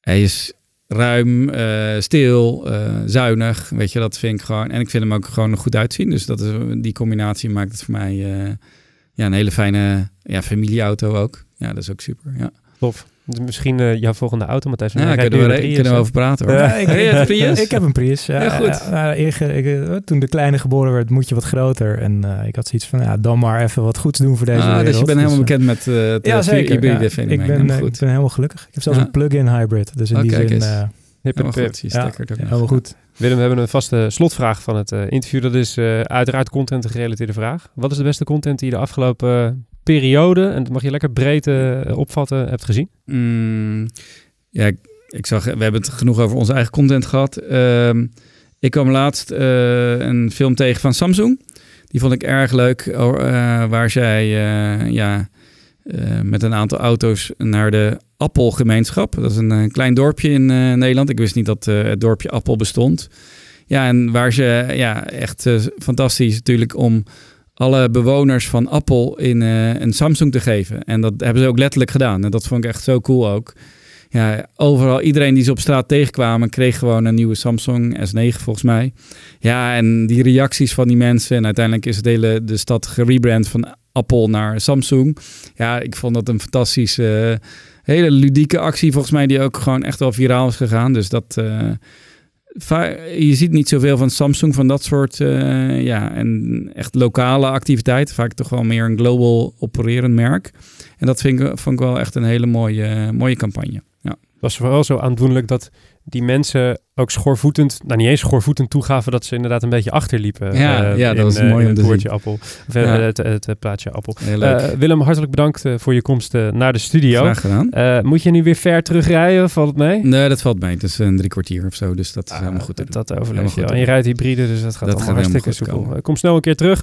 hij is ruim, eh, stil, eh, zuinig. Weet je, dat vind ik gewoon. En ik vind hem ook gewoon goed uitzien. Dus dat is, die combinatie maakt het voor mij eh, ja, een hele fijne ja, familieauto ook. Ja, dat is ook super. Ja, Tof. Dus misschien eh, jouw volgende auto, Matthijs. ja kunnen we, een kunnen we Prius, over praten hoor. Ja, ik, Prius? ik heb een Prius. Ja, Heel goed. Ja, ik- ik- eh, toen de kleine geboren werd, moet je wat groter. En eh, ik had zoiets van, ja, dan maar even wat goeds doen voor deze ah, wereld. dus je bent helemaal eh, bekend met eh het Ja, eh, zeker. hybride Ja, fenomeen. ik, ben, Helemaal eh, goed. ik ben helemaal gelukkig. Ik heb zelfs Ja. een plug-in hybrid. Dus in Oh, die zin... eh, Hip, hip. goed. Ja, helemaal goed. Willem, we hebben een vaste slotvraag van het eh, interview. Dat is eh, uiteraard content gerelateerde vraag. Wat is de beste content die je de afgelopen eh, periode, en dat mag je lekker breed eh, opvatten, hebt gezien? Mm, ja, ik, zag, we hebben het genoeg over onze eigen content gehad. Ehm, ik kwam laatst eh, een film tegen van Samsung. Die vond ik erg leuk, oh, eh, waar zij ja, met een aantal auto's naar de Appelgemeenschap. Dat is een, klein dorpje in Nederland. Ik wist niet dat het dorpje Appel bestond. Ja, en waar ze ja, echt fantastisch natuurlijk om alle bewoners van Appel in eh, een Samsung te geven. En dat hebben ze ook letterlijk gedaan. En dat vond ik echt zo cool ook. Ja, overal, iedereen die ze op straat tegenkwamen, kreeg gewoon een nieuwe Samsung S9 volgens mij. Ja, en die reacties van die mensen. En uiteindelijk is het hele, de stad gerebrand van Apple naar Samsung. Ja, ik vond dat een fantastische, eh, hele ludieke actie volgens mij, die ook gewoon echt wel viraal is gegaan. Dus dat... eh, je ziet niet zoveel van Samsung, van dat soort eh, ja, en echt lokale activiteiten. Vaak toch wel meer een global opererend merk. En dat vind ik, vond ik wel echt een hele mooie, mooie campagne. Ja. Het was vooral zo aandoenlijk dat die mensen ook schoorvoetend, nou niet eens schoorvoetend toegaven dat ze inderdaad een beetje achterliepen. Ja, eh, ja, dat in, was eh, mooi in om het te woordje appel. Of, Ja. het, het, het plaatje appel. Heel leuk. Eh, Willem, hartelijk bedankt eh, voor je komst eh, naar de studio. Graag gedaan. Eh, moet je nu weer ver terugrijden? Valt het mee? Nee, dat valt mee. Het is een drie kwartier of zo, dus dat is helemaal goed te dat, doen. dat overleef je. En je rijdt hybride, dus dat gaat Dat allemaal hartstikke soepel. komen. Kom snel een keer terug.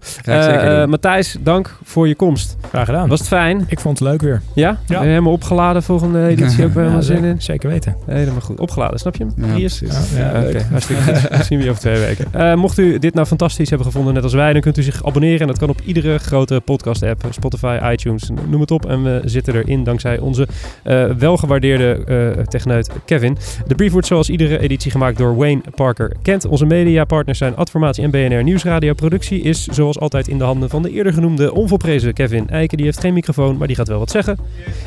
Matthijs, dank voor je komst. Graag gedaan. Was het fijn? Ik vond het leuk weer. Ja? Ja. Ben je helemaal opgeladen volgende editie? Ook wel helemaal Ja, zin zeker, in? zeker weten. Helemaal goed. Opgeladen, snap je hem? Ja. Ja, Oké, hartstikke goed. Dan zien we je over twee weken. Eh, mocht u dit nou fantastisch hebben gevonden, net als wij, dan kunt u zich abonneren. En dat kan op iedere grote podcast-app, Spotify, iTunes, noem het op. En we zitten erin dankzij onze eh, welgewaardeerde eh techneut Kevin. De brief wordt zoals iedere editie gemaakt door Wayne Parker Kent. Onze mediapartners zijn Adformatie en BNR Nieuwsradio. Productie is zoals altijd in de handen van de eerder genoemde onvolprezen Kevin Eiken. Die heeft geen microfoon, maar die gaat wel wat zeggen.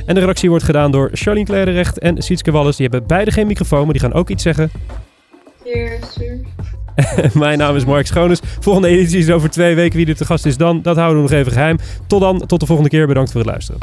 En de redactie wordt gedaan door Charlene Klederrecht en Sietske Wallis. Die hebben beide geen microfoon, maar die gaan ook iets zeggen. Mijn naam is Mark Schoones. Volgende editie is over twee weken. Wie er te gast is dan, dat houden we nog even geheim. Tot dan, tot de volgende keer. Bedankt voor het luisteren.